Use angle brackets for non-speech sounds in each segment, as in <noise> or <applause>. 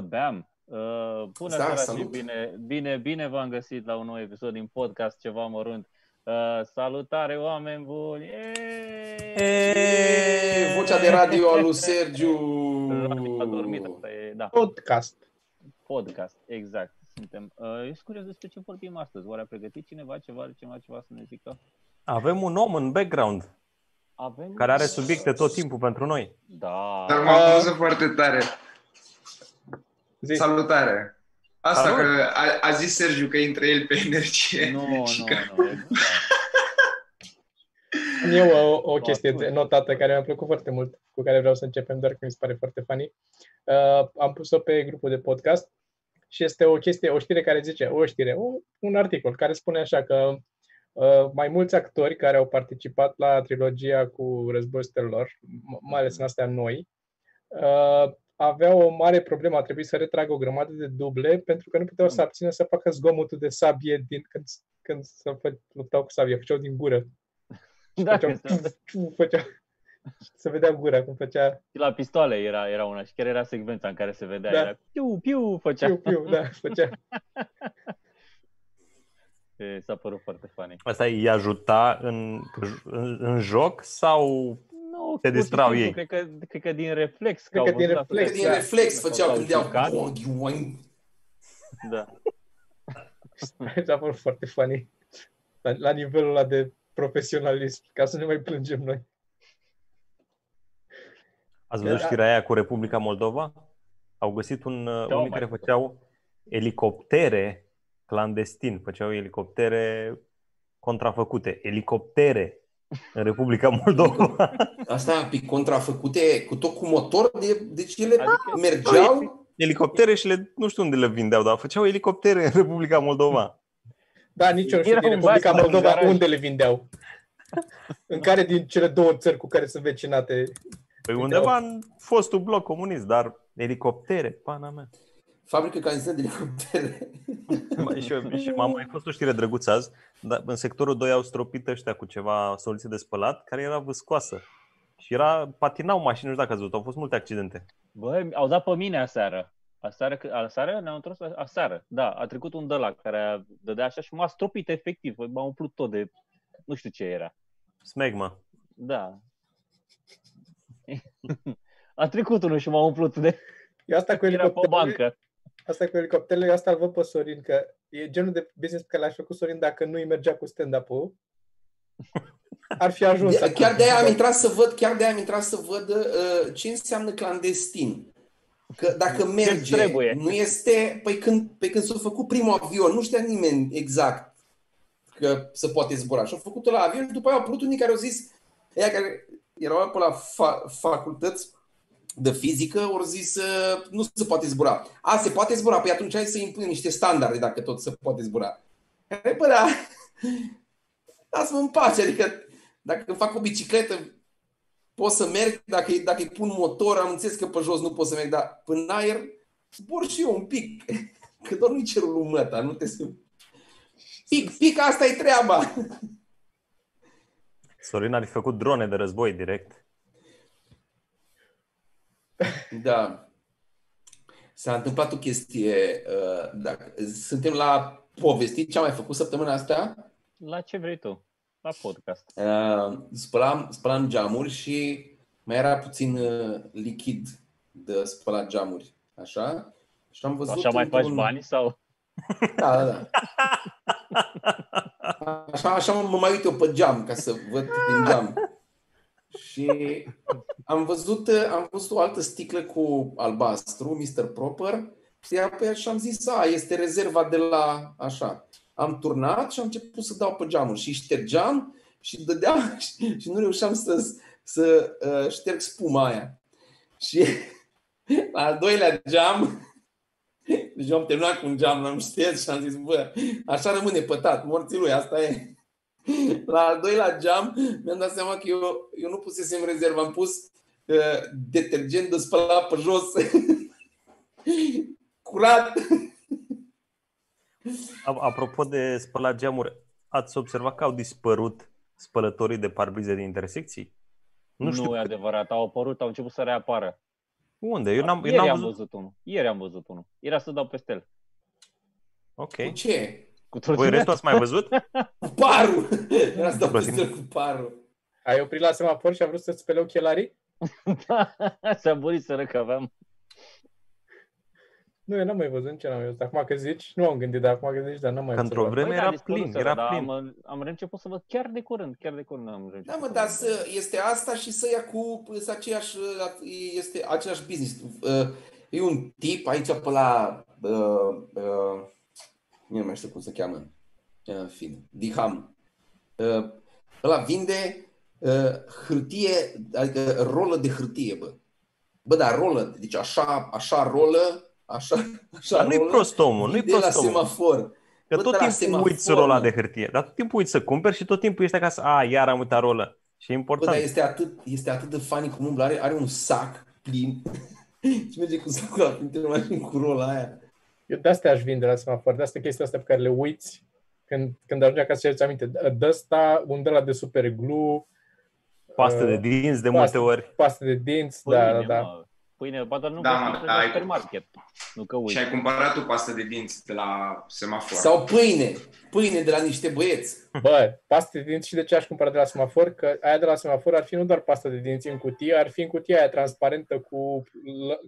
Beam. Uh, bună Da, seara și salut. bine, bine, bine v-am găsit la un nou episod din podcast Ceva Mărunt. Uh, salutare, oameni buni! Eee! E, vocea de radio a lui Sergiu. Rami a dormit, asta e, da, Podcast. podcast, exact. Suntem. Uh, eu sunt curios despre ce vorbim astăzi. Oare a pregătit cineva ceva, cineva ceva să ne zică? Avem un om în background Avem... care are subiecte tot timpul pentru noi. Da. Dar m-am văzut foarte tare. Zi. Salutare! Asta Salut. că a, a zis Sergiu că intră el pe energie. Nu, nu, <laughs> Și nu. că- e- Am eu o, o Da, chestie scuze. notată care mi-a plăcut foarte mult, cu care vreau să începem, doar că mi se pare foarte funny. Uh, am pus-o pe grupul de podcast și este o chestie, o știre care zice, o știre, un, un articol care spune așa că uh, mai mulți actori care au participat la trilogia cu Războiul Stelor, m- mai ales în astea noi, uh, aveau o mare problemă, a trebuit să retragă o grămadă de duble pentru că nu puteau să abțină să facă zgomotul de sabie din, când, când să fă, luptau cu sabie, făceau din gură. <laughs> Da, Făceau, este- ciuf, ciuf, făcea, se vedea gura cum făcea și la pistoale era, era una și chiar era secvența în care se vedea, Da. era piu, piu, făcea. piu, piu, da, făcea. <laughs> E, S-a părut foarte funny. Asta îi ajuta în, în, în joc sau Nu, Te pur și distrau simplu, ei. Cred că, cred că din reflex. Cred au că din văzut asta. reflex, Că din Da. reflex făceau S-au când iau jucat. Da. <laughs> A fost foarte funny. La, la nivelul ăla de profesionalism, ca să ne mai plângem noi. ați văzut Da. știrea aia cu Republica Moldova? Au găsit un, uh, Da, unii mai. care făceau elicoptere clandestin, făceau elicoptere contrafăcute, elicoptere în Republica Moldova. <laughs> Asta pe contrafăcute cu tot cu motor, de, deci ele Adică- mergeau. elicoptere și le, nu știu unde le vindeau, dar făceau elicoptere în Republica Moldova. Da, nici eu nu știu Era din un Republica vas la un Moldova garaj. unde le vindeau. În care din cele două țări cu care sunt vecinate. Păi undeva în fostul bloc comunist, dar elicoptere, pana mea. Fabrică canzină de elicoptere. Mai- și, eu- și m-am mai fost o știre drăguță azi, dar în sectorul 2 au stropit ăștia cu ceva soluție de spălat care era vâscoasă. Și era, patinau mașini, nu știu dacă ați văzut, au fost multe accidente. Băi, au dat pe mine aseară. Aseară, că- aseară ne-au întors aseară. Da, a trecut un de la care dădea așa și m-a stropit efectiv. M-a umplut tot de... Nu știu ce era. Smegma. Da. <laughs> A trecut unul și m-a umplut de... Eu asta cu Era pe o elicopterele, bancă. Asta cu elicopterele, eu asta îl văd pe Sorin, că e genul de business pe care l-aș făcut Sorin dacă nu îi mergea cu stand-up-ul. Ar fi ajuns. De, chiar de-aia am intrat să văd, chiar de-aia am intrat să văd uh, ce înseamnă clandestin. Că dacă merge, trebuie. nu este, păi când, pe când s-a făcut primul avion, nu știa nimeni exact că se poate zbura. Și au făcut la avion și după aia au apărut unii care au zis, ăia care erau pe la fa- facultăți de fizică, au zis uh, nu se poate zbura. A, se poate zbura, păi atunci hai să impunem niște standarde dacă tot se poate zbura. Păi, da, lasă-mă în pace, adică dacă fac o bicicletă pot să merg, dacă, îi- dacă îi pun motor, am înțeles că pe jos nu pot să merg, dar în aer zbor și eu un pic. <laughs> Că doar nu-i cerul lui măta, nu te să... Pic, pic, asta e treaba. Sorin ar fi făcut drone de război direct. Da. S-a întâmplat o chestie, uh, dacă, suntem la povesti, ce am mai făcut săptămâna asta? La ce vrei tu? La podcast. Uh, spălam, spălam geamuri și mai era puțin uh, lichid de spălat geamuri. Așa? Și am văzut Așa mai faci într-un- bani sau... Da, da, da. Așa, așa mă mai uit eu pe geam ca să văd din geam. Și am văzut, am văzut o altă sticlă cu albastru, Mr. Proper, și apoi și am zis, a, este rezerva de la așa. Am turnat și am început să dau pe geamuri și ștergeam și dădeam <laughs> și, și nu reușeam să, să uh, șterg spuma aia. Și <laughs> la al doilea geam, deci eu am terminat cu un geam, l-am șters și am zis, bă, așa rămâne pătat, morții lui, asta e. La al doilea geam mi-am dat seama că eu, eu nu pusesem rezervă, am pus uh, detergent de spălat pe jos, <laughs> curat. A- Apropo de spălat geamuri, ați observat că au dispărut spălătorii de parbrize din intersecții? Nu, Nu știu nu e adevărat. Au apărut, au început să reapară. Unde? Eu n-am, eu Ieri n-am am văzut. văzut unul. Ieri am văzut unul. Era să dau peste el. Ok. Cu ce? Cu Voi trotinetă. restul ați mai văzut? Cu parul! Era să dau Trotin- peste cu parul. Ai oprit la semafor și a vrut să-ți spele ochelarii? Da, <laughs> S-a burit să că aveam. Nu, eu n-am mai văzut, ce n-am mai văzut. Acum că zici, nu am gândit, dar acum că zici, dar n-am mai Că într-o observat. vreme Băi, da, era dispărut plin, să- era dar plin. Am, am început să văd chiar de curând, chiar de curând am început. Da, mă, să dar văd. să, este asta și să ia cu, este aceeași, este același business. Uh, E un tip aici pe la, uh, uh, nu mai știu cum se cheamă, Uh, în fine, Diham. Uh, ăla vinde uh, hârtie, adică rolă de hârtie, bă. Bă, da, rolă, deci așa, așa rolă, așa, așa Dar nu-i rolă, prost omul, nu-i vinde la prost omul. semafor. Că Bă, tot dar la timpul semafor, uiți rola mă. de hârtie. Dar tot timpul uiți să cumperi și tot timpul ești acasă. A, iar am uitat rolă. Și e Bă, important. dar este atât, este atât de funny cum umblă, are, are un sac plin <laughs> și merge cu sacul ăla printre mașini cu rola aia. Eu de astea aș vinde la semafor, de astea chestia astea pe care le uiți când, când ajungi acasă și îți aminte. De ăsta, un de la de super glue, Pastă de uh, dinți de pastă- multe ori. pastă de dinți, Pâine, da, da, da. mă. Pâine, poate nu Da, da, mă, vă da, la ai- supermarket. Nu că Și uiți. ai cumpărat tu pastă de dinți de la semafor. Sau pâine, pâine de la niște băieți. Bă, pastă de dinți și de ce aș cumpăra de la semafor? Că aia de la semafor ar fi nu doar pastă de dinți în cutie, ar fi în cutia aia transparentă cu,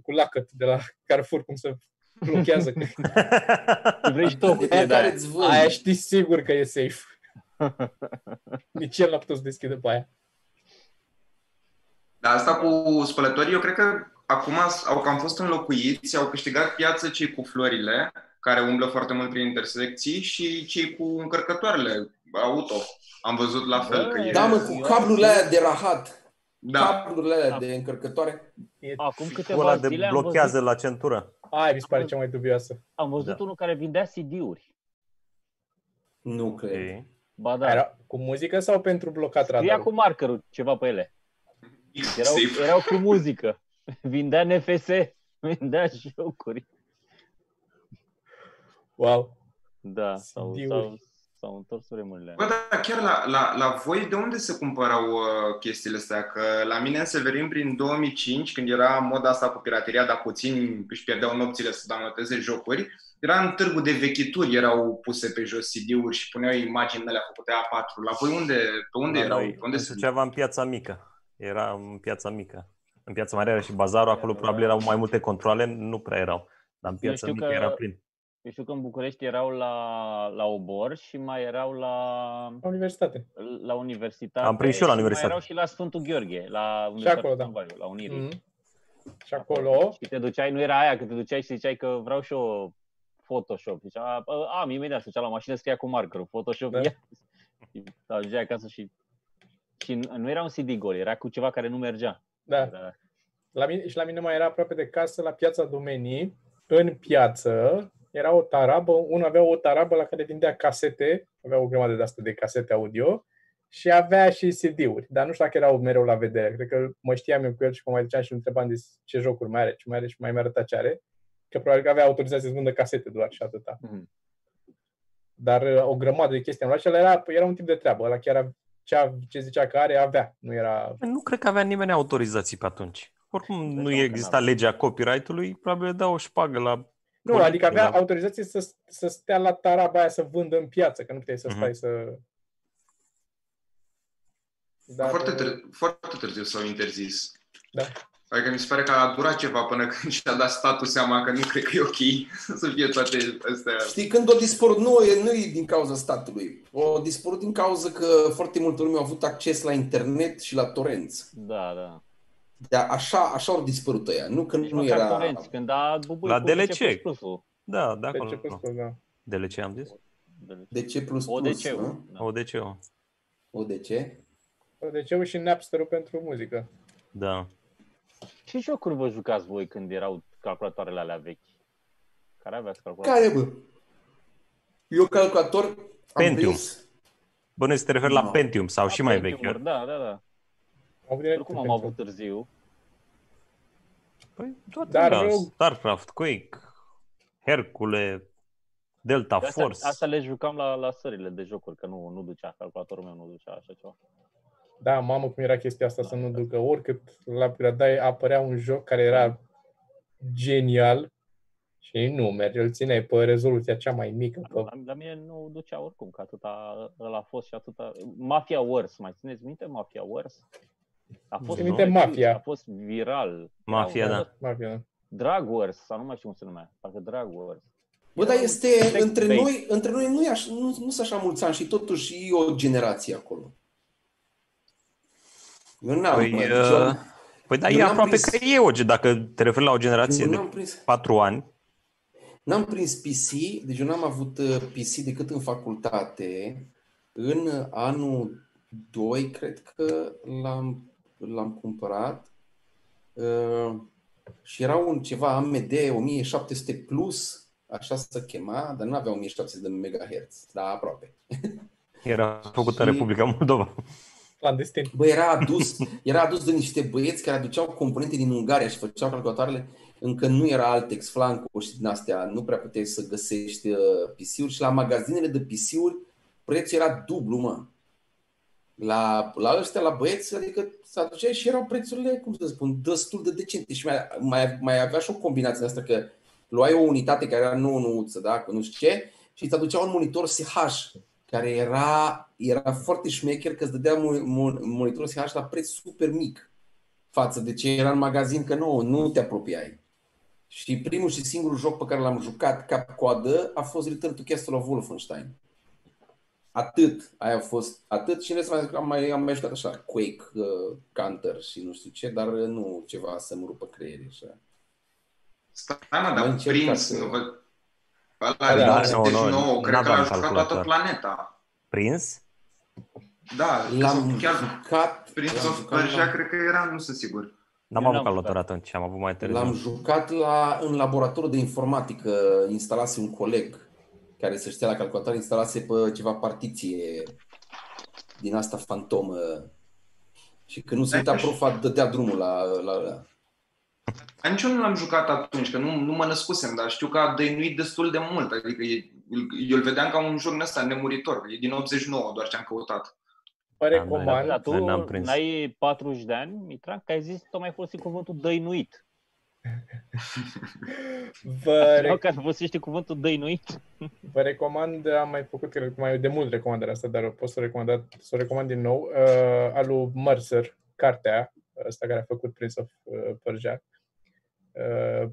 cu lacăt de la Carrefour, cum se blochează. Tu vrei și tu o De cutie de care aia. îți vând. aia știi sigur că e safe. Nici el n-a putut să deschidă pe aia. Dar asta cu spălătorii, eu cred că acum au cam fost înlocuiți, au câștigat piață cei cu florile, care umblă foarte mult prin intersecții, și cei cu încărcătoarele auto. Am văzut la fel că e... Da, mă, cu cablurile alea de rahat. Da. Cablurile alea Da. de încărcătoare. E, Acum Cu câteva ăla de zile am blochează văzut, la centură. Aia mi se pare cea mai dubioasă. am văzut Da. unul care vindea CD-uri. Nu cred. Ok. Ba Da. da. Era cu muzică sau pentru blocat Scria radarul? cu markerul ceva pe ele. Erau, Safe. erau cu muzică. <laughs> Vindea NFS. Vindea jocuri. Wow. Da, sau, CD-uri. sau, sau întors vremurile. Bă, dar chiar la, la, la voi, de unde se cumpărau uh, chestiile astea? Că la mine în Severin, prin 2005, când era moda asta cu pirateria, dar puțini își pierdeau nopțile să downloadeze jocuri, era în târgul de vechituri, erau puse pe jos CD-uri și puneau imagini alea făcute A4. La voi unde, pe unde La erau? noi, Pe unde în se Suceava, în piața mică. Era în piața mică. În piața mare era și bazarul, acolo probabil erau mai multe controle, nu prea erau. Dar în Eu piața știu mică că- era plin. Eu știu că în București erau la, la Obor și mai erau la, La universitate. la universitate. Am prins și eu la mai universitate. erau și la Sfântul Gheorghe, la Universitatea acolo, da. Sfântul la Unirii. Mm. Și acolo, Și te duceai, nu era aia, că te duceai și ziceai că vreau și eu Photoshop. Zicea, "A, am imediat, se ducea la mașină, scria cu markerul, Photoshop, Da. da. ia. <laughs> Și ajungeai acasă și... Și nu era un CD gol, era cu ceva care nu mergea. da, Era, la mine, și la mine mai era aproape de casă, la piața Domenii, în piață, era o tarabă, unul avea o tarabă la care vindea casete, avea o grămadă de astea de casete audio și avea și CD-uri, dar nu știu dacă erau mereu la vedere. Cred că mă știam eu cu el și mă mai duceam și îl întrebam de ce jocuri mai are, ce mai are și mai mi arăta ce are. Că probabil că avea autorizație să vândă casete doar și atâta. Mhm. Dar uh, o grămadă de chestii am luat și ăla era, era un tip de treabă. Ăla chiar a- ce, ce zicea că are, avea. Nu era... Nu cred că avea nimeni autorizații pe atunci. Oricum nu seama că exista n-avea. legea copyright-ului, probabil dau o șpagă la... Nu, Politic, adică avea da. autorizație să, să stea la taraba aia să vândă în piață, că nu puteai să Mhm. stai să... Dar, Foarte, uh, târziu, foarte târziu s-au interzis. Da. Adică mi se pare că a durat ceva până când și-a dat statul seama că nu cred că e ok <laughs> să fie toate astea. Știi, când o dispărut, nu e, nu e din cauza statului. O dispărut din cauza că foarte multă lume a avut acces la internet și la torenți. Da, da. Dar așa, așa au dispărut ăia. Nu că Nici nu măcar era... torenți, când a bubuit La cu DLC. DC++. Da, de de acolo. ce spus, da. DLC am zis? De ce plus plus, ODC-ul. nu? Da. ODC-ul. ODC? De ce și Napster-ul pentru muzică. Da. Ce jocuri vă jucați voi când erau calculatoarele alea vechi? Care aveați calculator? Care, bă? Eu calculator am Pentium. prins... Bănuiesc să te referi la No. Pentium sau și mai vechi. Pentium-uri, Da, da, da. Am avut direct Oricum am pentru- avut târziu. Păi, toate Dar Dar eu- Starcraft, Quake, Hercule, Delta De Astea, Force. asta le jucam la, la sările de jocuri, că nu, nu ducea, calculatorul meu nu ducea așa ceva. Da, mamă, cum era chestia asta să nu ducă. Oricât la Piradai apărea un joc care era genial și nu merge, îl țineai pe rezoluția cea mai mică. Pe... La, la mine nu ducea oricum, că atâta ăla a fost și atâta... Mafia Wars, mai țineți minte Mafia Wars? A fost, Țin minte Mafia. a fost viral. Mafia, Au- da. Mafia, da. Drag Wars, sau nu mai știu cum se numea, parcă Drag Wars. Bă, dar Era este, un text între based. noi, între noi nu, e așa, nu, nu sunt așa mulți ani și totuși e o generație acolo. Eu n-am, Păi, mă, deci uh, eu, păi da, eu e n-am aproape prins- că e o, ge- dacă te referi la o generație eu de n-am prins, 4 ani, N-am prins PC, deci eu n-am avut uh, PC decât în facultate. În anul 2, cred că l-am, l-am cumpărat. Uh, și era un ceva AMD 1700 Plus, așa se chema, dar nu avea 1700 de MHz, dar aproape. <laughs> era făcută în Și- Republica Moldova. Clandestin. Bă, era adus, era adus de niște băieți care aduceau componente din Ungaria și făceau calculatoarele. Încă nu era Altex, Flanco și din astea, nu prea puteai să găsești uh, PC-uri și la magazinele de PC-uri prețul era dublu, mă. La, la ăștia, la băieți, adică se aduceai și erau prețurile, cum să spun, destul de decente și mai, mai, mai avea și o combinație de asta că luai o unitate care era nouă nouță, da, cu nu știu ce, și îți aducea un monitor SH care era, era foarte șmecher că îți dădea mo- mo- monitorul SH la preț super mic față de ce era în magazin, că nu, nu te apropiai. Și primul și singurul joc pe care l-am jucat cap-coadă a fost Return to Castle of Wolfenstein. Atât, aia a fost atât și în rest mai- am mai, am mai jucat așa, Quake, uh, Counter și nu știu ce, dar uh, nu ceva să mă rupă creierii așa. Stai mă, Am dar încercat prins, să- nu văd. Ăla Da, din nu, 89, nu, cred că n-aveam l-a jucat toată calculator. planeta. Prins? Da, L-am chiar jucat, Prince l-am of jucat Persia la- cred că era, nu sunt sigur. N-am Eu avut n-am calculator jucat. atunci, am avut mai târziu. L-am jucat la, în laboratorul de informatică, instalase un coleg care să știa la calculator, instalase pe ceva partiție din asta fantomă și când nu se uita profa, dădea drumul la, la, la. Dar nici eu nu l-am jucat atunci, că nu, nu mă născusem, dar știu că a dăinuit destul de mult. Adică e, eu îl vedeam ca un joc din ăsta nemuritor. E din 89, doar ce am căutat. Vă Da, recomand. Dar tu Noi n-am prins. n-ai 40 de ani, Mitran, că ai zis, tu mai folosit cuvântul dăinuit. <laughs> Vă, Sau rec- că folosești cuvântul dăinuit? vă recomand, am mai făcut, cred că mai de mult recomandarea asta, dar o pot să o recomand, să o recomand din nou, uh, al lui Mercer, cartea, ăsta care a făcut Prince of uh, Persia, uh,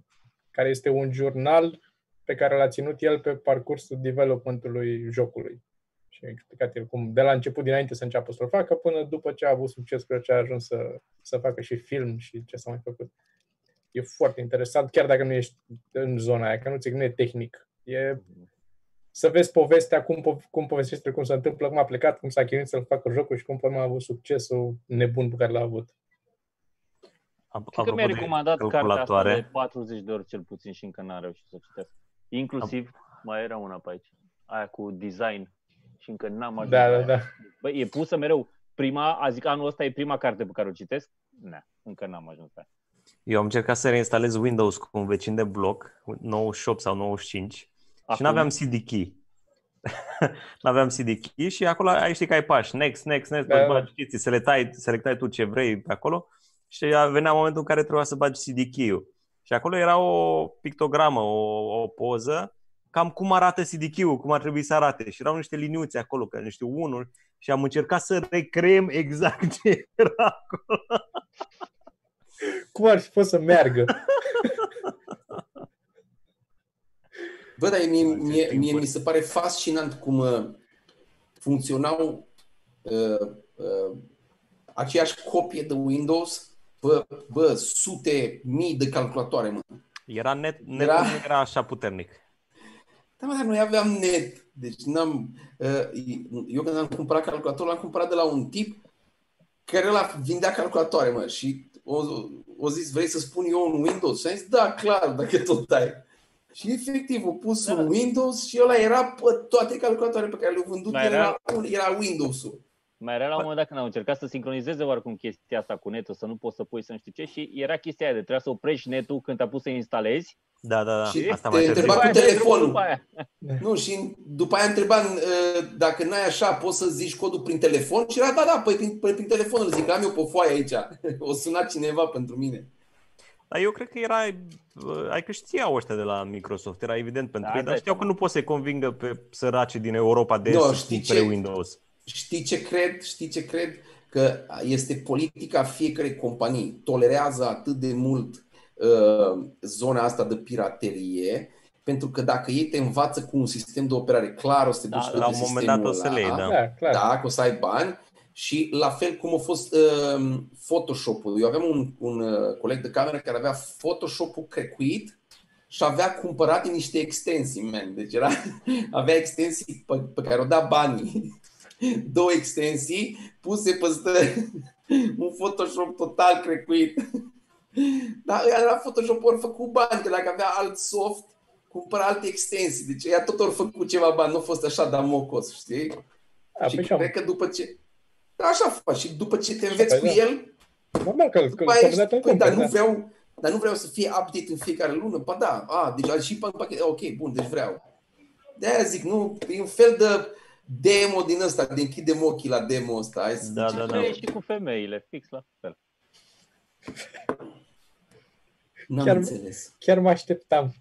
care este un jurnal pe care l-a ținut el pe parcursul developmentului jocului. Și a explicat el cum, de la început, dinainte să înceapă să-l facă, până după ce a avut succes, cred că a ajuns să, să facă și film și ce s-a mai făcut. E foarte interesant, chiar dacă nu ești în zona aia, că nu, ți- nu e tehnic. E să vezi povestea, cum, po- cum povestește, cum se întâmplă, cum a plecat, cum s-a chinuit să-l facă jocul și cum până a avut succesul nebun pe care l-a avut. Ap- Cred că mi-a apropo de recomandat cartea asta calculatoare, de 40 de ori cel puțin și încă n-am reușit să o citesc. Inclusiv, mai era una pe aici, aia cu design și încă n-am ajuns Da, la da, ea. da. Bă, e pusă mereu. Prima, a zic anul ăsta e prima carte pe care o citesc? Nu, încă n-am ajuns la ea. Eu am încercat să reinstalez Windows cu un vecin de bloc, 98 sau 95, și Acum, n-aveam CD key. <laughs> n-aveam CD key și acolo ai știi că ai pași, next, next, next, Da, da, da. bagi chestii, selectai, selectai tu ce vrei pe acolo și venea momentul în care trebuia să bagi CD key-ul. Și acolo era o pictogramă, o, o poză, cam cum arată CD key-ul, cum ar trebui să arate. Și erau niște liniuțe acolo, că niște unuri și am încercat să recreăm exact ce era acolo. <laughs> Cum ar fi fost să meargă? <laughs> Bă, dar mie, În mie, aceste mie timpuri. mi se pare fascinant cum uh, funcționau uh, uh, aceeași copie de Windows bă, bă, sute, mii de calculatoare, mă. Era net, net Era- nu era așa puternic. Da, mă, dar noi aveam net. Deci n-am... Uh, eu când am cumpărat calculator, l-am cumpărat de la un tip care ăla vindea calculatoare, mă. Și o, o zis, vrei să spun eu un Windows? Și am zis, da, clar, dacă tot ai. Și efectiv, au pus Da. un Windows și ăla era pe toate calculatoarele pe care le-au vândut, Mai era, era- era Windows-ul. Mai era la un moment dat când au încercat să sincronizeze oarecum chestia asta cu netul, să nu poți să pui să nu știu ce și era chestia aia de trebuia să oprești netul când te-a pus să instalezi. Da, da, da. Și Asta te mai târziu. întreba După cu aia te telefonul. după aia. Nu, și după aia întreba uh, dacă n-ai așa, poți să zici codul prin telefon? Și era, da, da, păi prin, păi, prin telefon îl zic, am eu pe foaie aici. <laughs> O suna cineva pentru mine. Dar eu cred că era, uh, ai că știau ăștia de la Microsoft, era evident pentru Da, ei, dar da, știau că nu poți să-i convingă pe săracii din Europa de Nu, Est să știi cumpere ce? Windows. Știi ce cred? Știi ce cred? Că este politica fiecarei companii. Tolerează atât de mult uh, zona asta de piraterie, pentru că dacă ei te învață cu un sistem de operare clar, o să te Da, duci La către un moment dat o sistemul să le iei, ăla. da. Da, clar. Da, că o să ai bani și la fel cum a fost uh, Photoshop-ul. Eu aveam un, un uh, coleg de cameră care avea Photoshop-ul crecuit și avea cumpărate niște extensii, man. Deci era, <laughs> avea extensii pe, pe care o da banii. <laughs> Două extensii puse pe stări. <laughs> Un Photoshop total crecuit. Dar ăia de la Photoshop ori făcut bani, că dacă avea alt soft, cumpăra alte extensii. Deci ea tot ori făcut ceva bani, nu a fost așa de mocos, știi? A, și păi și am- cred că după ce... Da, așa faci. Și după ce te înveți Păi cu da. el, Normal că, că după la aia un ești, moment dat îl păi, dar cumperi, nu da. vreau, dar nu vreau să fie update în fiecare lună. Ba da, a, deci și pe pachet. Ok, bun, deci vreau. De aia zic, nu, e un fel de demo din ăsta, de închidem ochii la demo ăsta. Hai să Da, zicem. da, Da, da. e și cu femeile, fix la fel. N-am Chiar- înțeles. Chiar mă așteptam.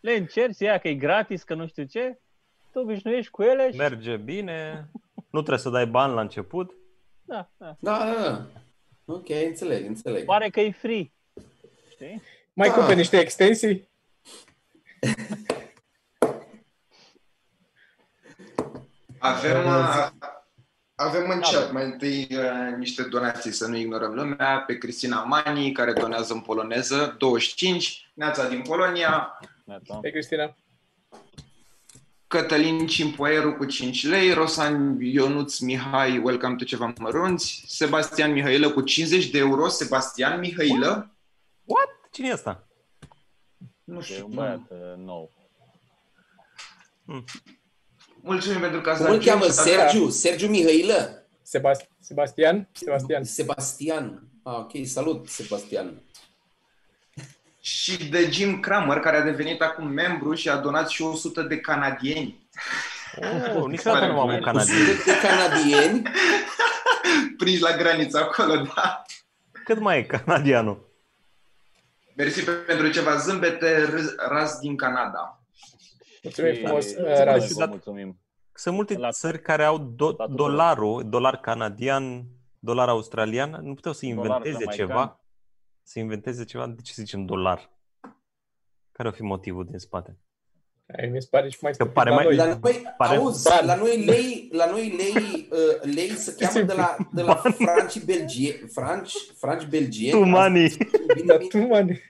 Le încerci, ea că e gratis, că nu știu ce, te obișnuiești cu ele și... Merge bine, nu trebuie să dai bani la început. Da, da. Da, da, da. Ok, înțeleg, înțeleg. Pare că e free. Știi? Mai Da. cumperi niște extensii? Avem, uh, avem în Da, chat da. mai întâi uh, niște donații, să nu ignorăm lumea, pe Cristina Mani, care donează în poloneză, 25, Neața din Polonia, Gata. Pe Cristina? Cătălin Cimpoeru cu 5 lei, Rosan Ionuț Mihai, welcome to ceva mărunți, Sebastian Mihailă cu 50 de euro, Sebastian Mihailă, What? Cine e asta? nu E știu, un băiat uh, nou. Mulțumim pentru că ați Cum îl dat cheamă? cinci, avem- Sergiu? Sergiu Mihailă? Sebast- Sebastian? Sebastian. Sebastian. Ah, ok, salut, Sebastian. și de Jim Kramer, care a devenit acum membru și a donat și 100 de canadieni. Oh, niciodată nu am un canadian. 100 de canadieni. Prinși la graniță acolo, da. Cât mai e canadianul? Mersi pe- pentru ceva zâmbete, râs- raz din Canada. Mulțumim Și- frumos, și uh, noi Raz. vă mulțumim. Sunt multe La- țări care au do- la tuturor. dolarul, dolar canadian, dolar australian. Nu puteau să Dolar inventeze jamaican. ceva? Să inventeze ceva? De ce zicem dolar? Care o fi motivul din spate? Ai, mi se pare și mai Că stupid pare la mai- noi. La noi, Pare- auzi, Bani. la noi <laughs> lei, la noi lei, uh, lei se cheamă de la, de la franci belgie, franci, franci belgieni. Tu, mani! Bine, Dar bine. tu, mani,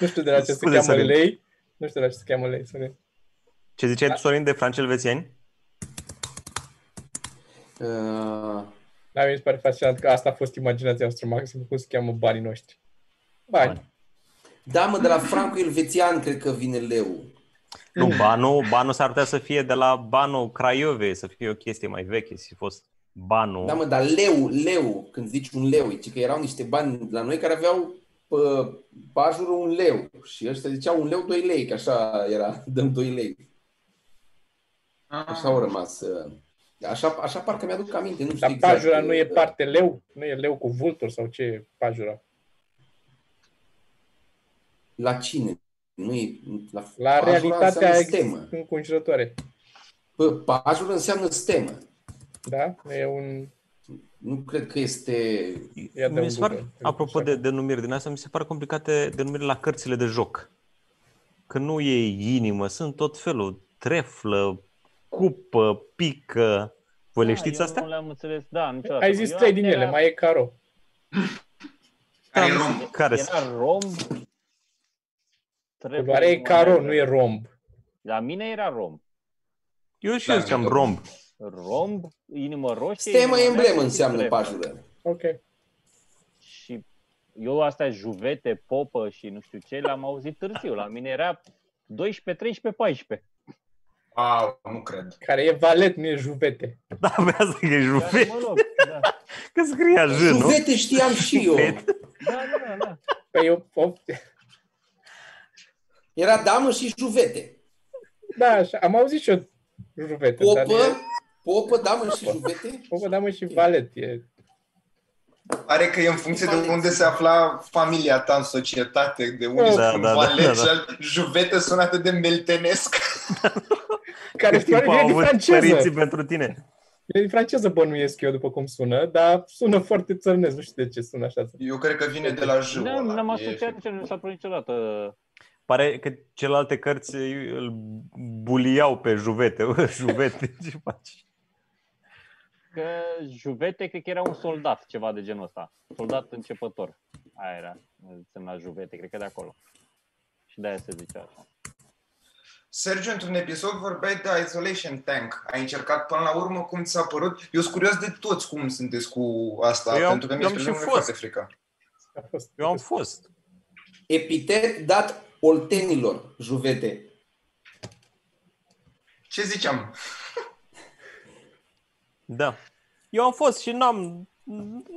nu știu de la ce se Scuze, cheamă Sorin. lei. Nu știu de la ce se cheamă lei, Sorin. Ce ziceai tu, Sorin, de franci elvețieni? Uh, Da, mi se pare fascinant că asta a fost imaginația noastră maxim, cum se cheamă banii noștri. Bani. Bani. da, mă, de la franco-elvețian cred că vine leu. Nu, banul, banul s-ar putea să fie de la banul Craiove, să fie o chestie mai veche, să fi fost banul. Da, mă, dar leu, leu, când zici un leu, e că erau niște bani la noi care aveau pe pajură un leu și ăștia ziceau un leu, 2 lei, că așa era, <laughs> dăm 2 lei. Așa au rămas. uh, Așa, așa parcă mi-aduc aminte, nu știu Dar exact. pajura nu e uh, parte leu? Nu e leu cu vulturi sau ce e pajura? La cine? Nu e, la, La pajura realitatea înseamnă ex- stemă. înconjurătoare. Bă, pajură înseamnă stemă. Da? E un... Nu cred că este... Ia dă mi un se par, Google. apropo de denumiri din asta, mi se par complicate denumiri la cărțile de joc. Că nu e inimă, sunt tot felul, treflă, cupă, pică. Voi le Da, știți eu astea? Nu le-am înțeles, da, niciodată. Ai zis Eu trei am- din ele, era- mai e caro. Care e rom. Care sunt? Era romb. Trebuie Culoarea e numai- caro, nu e romb. La mine era romb. Eu și Da, eu ziceam da. romb. Romb, inimă roșie. Stemă inimă emblemă neagră și înseamnă trefă. pajură. Ok. Și eu astea juvete, popă și nu știu ce, le-am auzit târziu. La mine era 12, 13, 14. Wow, nu cred. Care e valet, nu e juvete. <laughs> Da, pe asta că e Dar, jufet. mă rog, da. <laughs> Că scria J, nu? Juvete știam și eu. Jufet. Da, da, da. Păi eu, o, Era damă și juvete. da, așa, am auzit și eu juvete. dar Popă, e- popă, damă și juvete. Popă, da, mă, și valet. E... Pare că e în funcție de unde se afla familia ta în societate, de unde Da, sunt da, da, Valet da, și al- juvete sună atât de meltenesc. <laughs> Care Cât timp vine au din avut franceză. părinții pentru tine? Vine din franceză bănuiesc eu după cum sună, dar sună foarte țărnesc. Nu știu de ce sună așa. Eu cred că vine de la jâu. Nu, ăla. n-am E asociat nici nu s-a părut niciodată. Pare că celelalte cărți îl buliau pe juvete. <laughs> Juvete, ce faci? Că Juvete cred că era un soldat, ceva de genul ăsta. Soldat începător. Aia era, semna Juvete, cred că de acolo. Și de-aia se zicea așa. Sergiu, într-un episod vorbeai de Isolation Tank. Ai încercat până la urmă cum ți s-a părut? Eu sunt curios de toți cum sunteți cu asta, Eu am- pentru că eu mi-e am și foarte fost. frică. A fost. Eu am fost. Epitet dat oltenilor, juvete. Ce ziceam? Da. Eu am fost și n-am,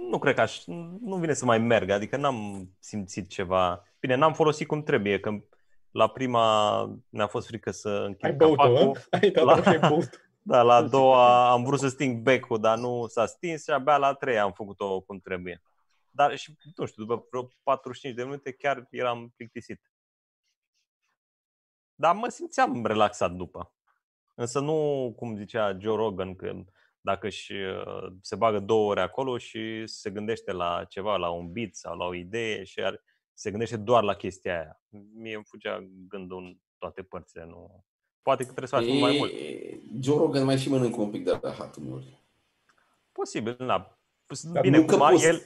nu cred că aș, nu vine să mai merg, adică n-am simțit ceva. Bine, n-am folosit cum trebuie, că la prima ne-a fost frică să Ai închid băut-o, capacul. hă? Ai dat La- și ai băut <laughs> Da, la a doua am vrut să sting becul, dar nu s-a stins și abia la a treia am făcut-o cum trebuie. Dar și, nu știu, după vreo 45 de minute chiar eram plictisit. Dar mă simțeam relaxat după. Însă nu, cum zicea Joe Rogan, că dacă și se bagă două ore acolo și se gândește la ceva, la un beat sau la o idee și ar, se gândește doar la chestia aia. Mie îmi fugea gândul în toate părțile. Nu... Poate că trebuie să facem mai mult. E, Joe Rogan mai și mănâncă un pic de rahat uneori. Posibil, da. Dar Bine, nu că cum a, poți- el,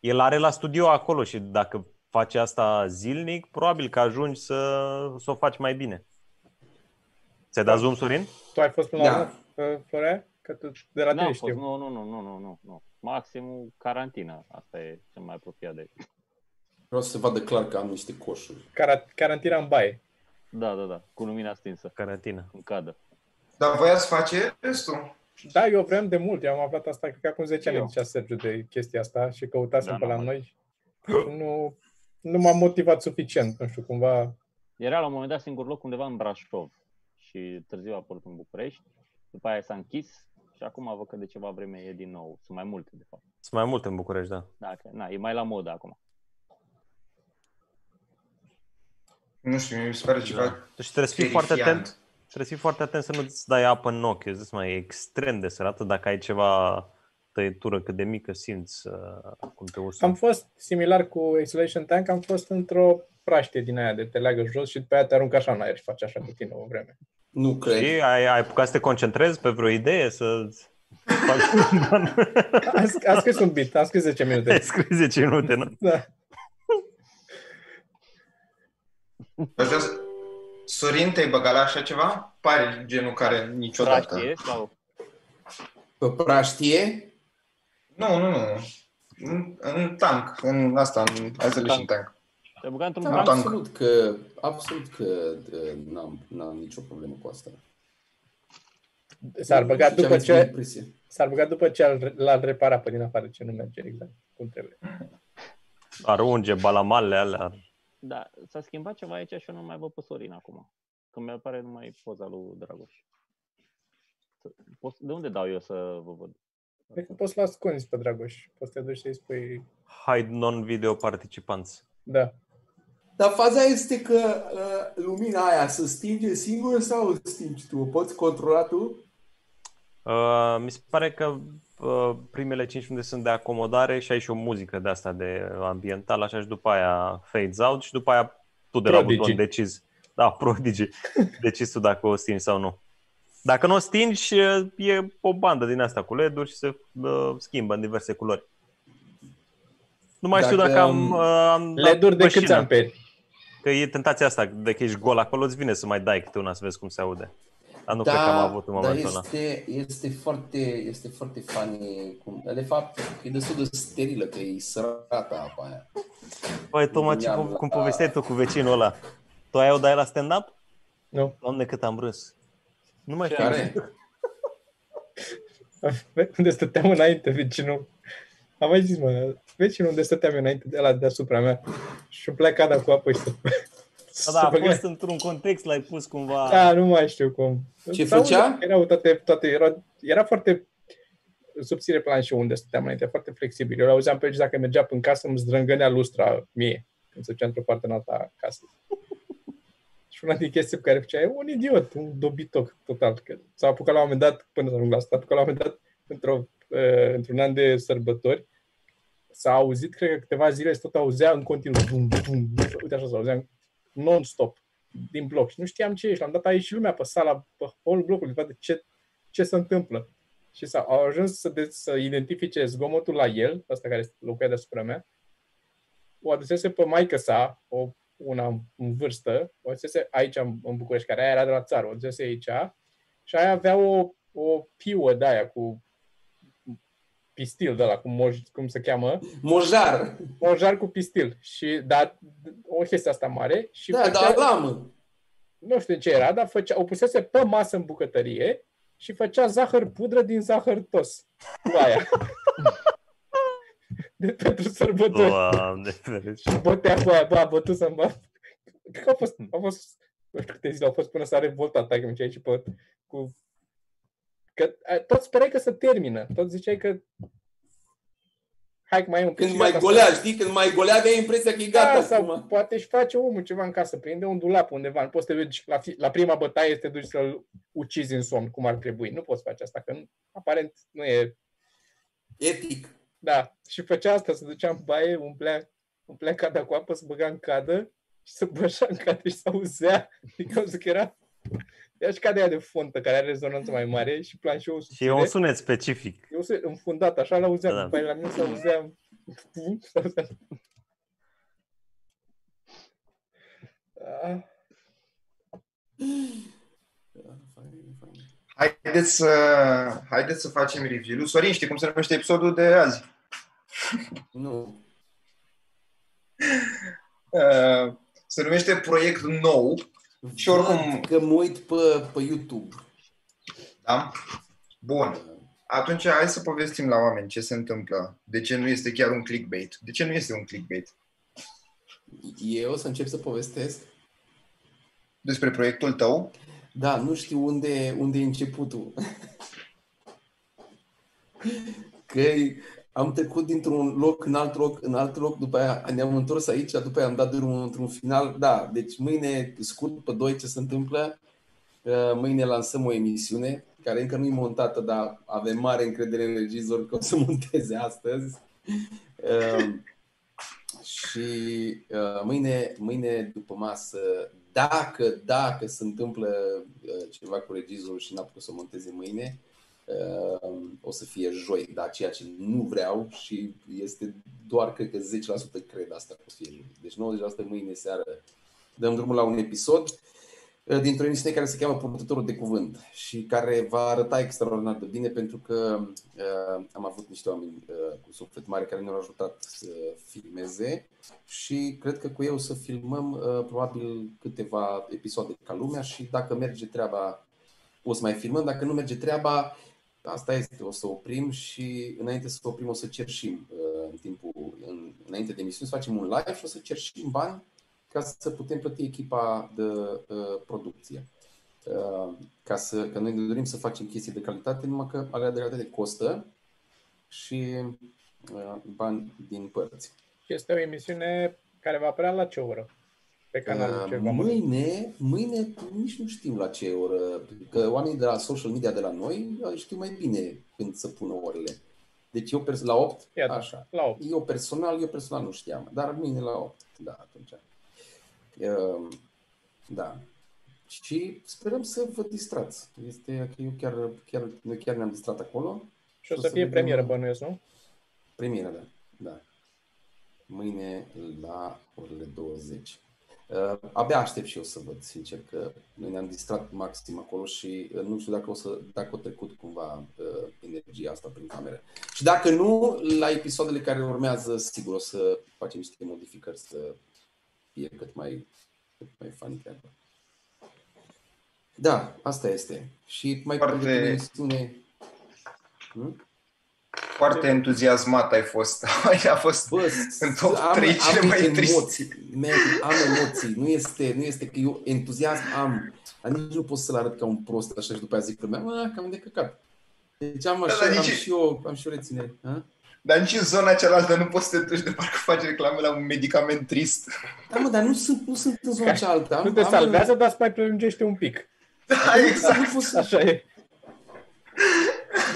el are la studio acolo și dacă face asta zilnic, probabil că ajungi să, să o faci mai bine. Ți-ai dat zoom, Sorin? Tu ai fost până la Da. urmă, uh, Florea? Că tu de la N-am tine fost, știu. nu, nu, nu, nu, nu, nu, nu. Maximum carantină. Asta e cel mai apropiat de... Vreau să se vadă clar că am niște coșuri. Cara- Carantina în baie. Da, da, da. Cu lumina stinsă. Carantină. În cadă. Dar voiați face restul? Da, eu vreau de mult. Eu am aflat asta, cred că acum 10 ani Eu. zicea Sergiu de chestia asta și căutasem Da, pe la normal. noi. Și nu, nu m-am motivat suficient. Nu știu, cumva... Era la un moment dat singur loc undeva în Brașov și târziu a apărut în București. După aia s-a închis și acum văd că de ceva vreme e din nou. Sunt mai multe, de fapt. Sunt mai multe în București, da. Da, că, na, e mai la modă acum. Nu știu, mi se pare ceva Deci trebuie să fii foarte terifiant. atent. Trebuie să fii foarte atent să nu-ți dai apă în ochi. Îți mai e extrem de sărată. Dacă ai ceva tăietură cât de mică, simți uh, cum te usă. Am fost similar cu Isolation Tank, am fost într-o praștie din aia de te leagă jos și după aia te aruncă așa în aer și face așa cu tine o vreme. Nu cred. Și ai, ai apucat să te concentrezi pe vreo idee, să faci Am, <laughs> sc- am scris un beat, am scris 10 minute. Ai scris 10 minute, nu? Da. Aș vrea să- Sorin, te-ai băgat la așa ceva? Pare genul care niciodată. Praștie sau... Pe praștie, Nu, nu, nu. În, în tank, în asta, în isolation tank. Te băga într-un da, banc? tank. absolut că, absolut că uh, n-am, n-am nicio problemă cu asta. S-ar băgat Nu știu după ce aveți ce, impresie. s-ar băgat după ce l- l-ar repara pe din afară, ce nu merge exact cum trebuie. Ar unge balamalele alea. Da, s-a schimbat ceva aici și eu nu mai văd pe Sorin acum. Că mi apare numai poza lui Dragoș. Poți- De unde dau eu să vă văd? Cred că poți să-l ascunzi pe Dragoș. Poți să te duci să-i spui... Hide non-video participanți. Da. Dar faza este că uh, lumina aia se stinge singură sau o stingi tu? O poți controla tu? Uh, mi se pare că uh, primele 5 minute sunt de acomodare și ai și o muzică de asta de ambiental, așa și după aia fades out și după aia tu de la Prodigy. buton decizi. Da, <laughs> Prodigy. Decizi tu dacă o stingi sau nu. Dacă nu o stingi, e o bandă din asta cu LED-uri și se uh, schimbă în diverse culori. Nu mai știu Dacă, dacă am, uh, am dat LED-uri de câți pășină. amperi? Că e tentația asta, de că ești gol acolo, îți vine să mai dai câte una să vezi cum se aude. Dar nu cred că am avut în dar momentul ăla. este, este, foarte, este foarte funny. Cum, de fapt, e destul de sterilă, că e sărată apa aia. Băi, Toma, ce, Mi-am- po- cum povesteai tu cu vecinul ăla? Tu ai o dai la stand-up? Nu. Doamne, cât am râs. Nu mai Ce știu. Care? <laughs> Unde stăteam înainte, vecinul. Am mai zis, mă, vecinul unde stăteam eu înainte de la deasupra mea. Și pleca da cu apă și să... Da, da, a fost într-un context, l-ai pus cumva... Da, nu mai știu cum. Ce Sau făcea? Erau toate, toate era, era foarte subțire planșul unde stăteam înainte, foarte flexibil. Eu auzeam pe dacă mergea până casă, îmi zdrângănea lustra mie, când se ducea într-o parte în alta casă. <laughs> și una din chestii pe care făcea, e un idiot, un dobitoc total. Că s-a apucat la un moment dat, până să ajung la asta, s-a apucat la un moment dat, într-o, uh, într-un an de sărbători, s-a auzit, cred că câteva zile se tot auzea în continuu. Bum, bum, uite așa, s-a auzea non-stop din bloc. Și nu știam ce e. Și l-am dat aici și lumea pe sala, pe holul blocului, de ce, ce se întâmplă. Și s-a, au ajuns să, de, să identifice zgomotul la el, ăsta care locuia deasupra mea. O adusese pe maică sa, o, una în vârstă, o adusese aici în, în București, care aia era de la țară, o adusese aici. Și aia avea o, o piuă de aia cu pistil de la cum, moj, cum se cheamă. Mojar. Mojar cu pistil. Și, da, o chestie asta mare. Și da, făcea, da, lamă. Nu știu ce era, dar făcea, o pusese pe masă în bucătărie și făcea zahăr pudră din zahăr tos. Cu aia. <laughs> de pentru sărbători. Doamne, și bătea cu aia, bă, a bătut să-mi bă. Cred că a fost, a fost, nu știu câte zile au fost până s-a revoltat, că mi aici pe, cu Că tot sperai că se termină. Tot ziceai că hai că mai e un Când mai golea, să... știi? Când mai golea, aveai impresia că e gata. Da, sau acum. poate își face omul ceva în casă, prinde un dulap undeva. Nu poți să te duci la, fi, la prima bătaie să te duci să-l ucizi în somn, cum ar trebui. Nu poți face asta, că aparent nu e... Etic. Da. Și făcea asta, se ducea în baie, umplea, umplea cada cu apă, se băga în cadă și se bășa în cadă și se auzea. Din cauza că era Ia și cadea de fontă care are rezonanță mai mare și planșoul Și e un sunet specific. E un sunet înfundat, așa l-auzeam. Da. După la mine s auzea... Haideți să, haideți să facem review Sorin, știi cum se numește episodul de azi? Nu. Uh, se numește Proiect Nou și oricum... Că mă uit pe, pe YouTube. Da? Bun. Atunci hai să povestim la oameni ce se întâmplă. De ce nu este chiar un clickbait? De ce nu este un clickbait? Eu să încep să povestesc? Despre proiectul tău? Da, nu știu unde, unde e începutul. <laughs> că am trecut dintr-un loc în alt loc, în alt loc, după aia ne-am întors aici, după aia am dat drumul într-un final. Da, deci mâine, scurt pe doi ce se întâmplă, uh, mâine lansăm o emisiune care încă nu e montată, dar avem mare încredere în regizor că o să <laughs> monteze astăzi. Uh, și uh, mâine, mâine după masă, dacă, dacă se întâmplă ceva cu regizorul și n-a putut să monteze mâine, o să fie joi, dar ceea ce nu vreau și este doar, cred că 10% cred asta că o să fie joi. Deci 90% mâine seară dăm drumul la un episod uh, dintr-o emisiune care se cheamă Purtătorul de Cuvânt și care va arăta extraordinar de bine pentru că uh, am avut niște oameni uh, cu suflet mare care ne-au ajutat să filmeze și cred că cu ei o să filmăm uh, probabil câteva episoade ca lumea și dacă merge treaba o să mai filmăm, dacă nu merge treaba Asta este, o să oprim și înainte să oprim o să cerșim uh, în timpul, în, înainte de emisiune, să facem un live și o să cerșim bani ca să putem plăti echipa de uh, producție. Uh, ca să, că noi ne dorim să facem chestii de calitate, numai că alea de calitate costă și uh, bani din părți. Este o emisiune care va apărea la ce oră? Pe canalul uh, ceva Mâine, mâine nici nu știu la ce oră, că oamenii de la social media de la noi știu mai bine când să pună orele. Deci eu la 8, Iată, așa. La 8. Eu personal, eu personal nu știam, dar mâine la 8, da, atunci. Uh, da. Și sperăm să vă distrați. Este că eu chiar, chiar, noi chiar ne-am distrat acolo. Și o să, să fie premieră, bănuiesc, nu? Premieră, da. da. Mâine la orele 20. Uh, abia aștept și eu să văd, sincer, că noi ne-am distrat maxim acolo și uh, nu știu dacă o să dacă o trecut cumva uh, energia asta prin cameră. Și dacă nu, la episoadele care urmează, sigur o să facem niște modificări să fie cât mai, cât mai funny treaba. Da, asta este. Și mai Foarte... pe Hmm? Foarte entuziasmat ai fost. <laughs> a fost Bă, în top am, 3 cele am mai emoții, man, am emoții. Nu este, nu este că eu entuziasm am. Dar nici nu pot să-l arăt ca un prost așa și după aia zic lumea, mă, cam de căcat. Deci am, Da, așa, dar am, nici- și eu, am și o reținere. Ha? Dar nici în zona cealaltă nu poți să te duci de parcă faci reclame la un medicament trist. Da, mă, dar nu sunt, nu sunt în zona cealaltă. Am, Nu te am- salvează, dar îți mai prelungește un pic. Da, exact. Nu pot să, Așa e.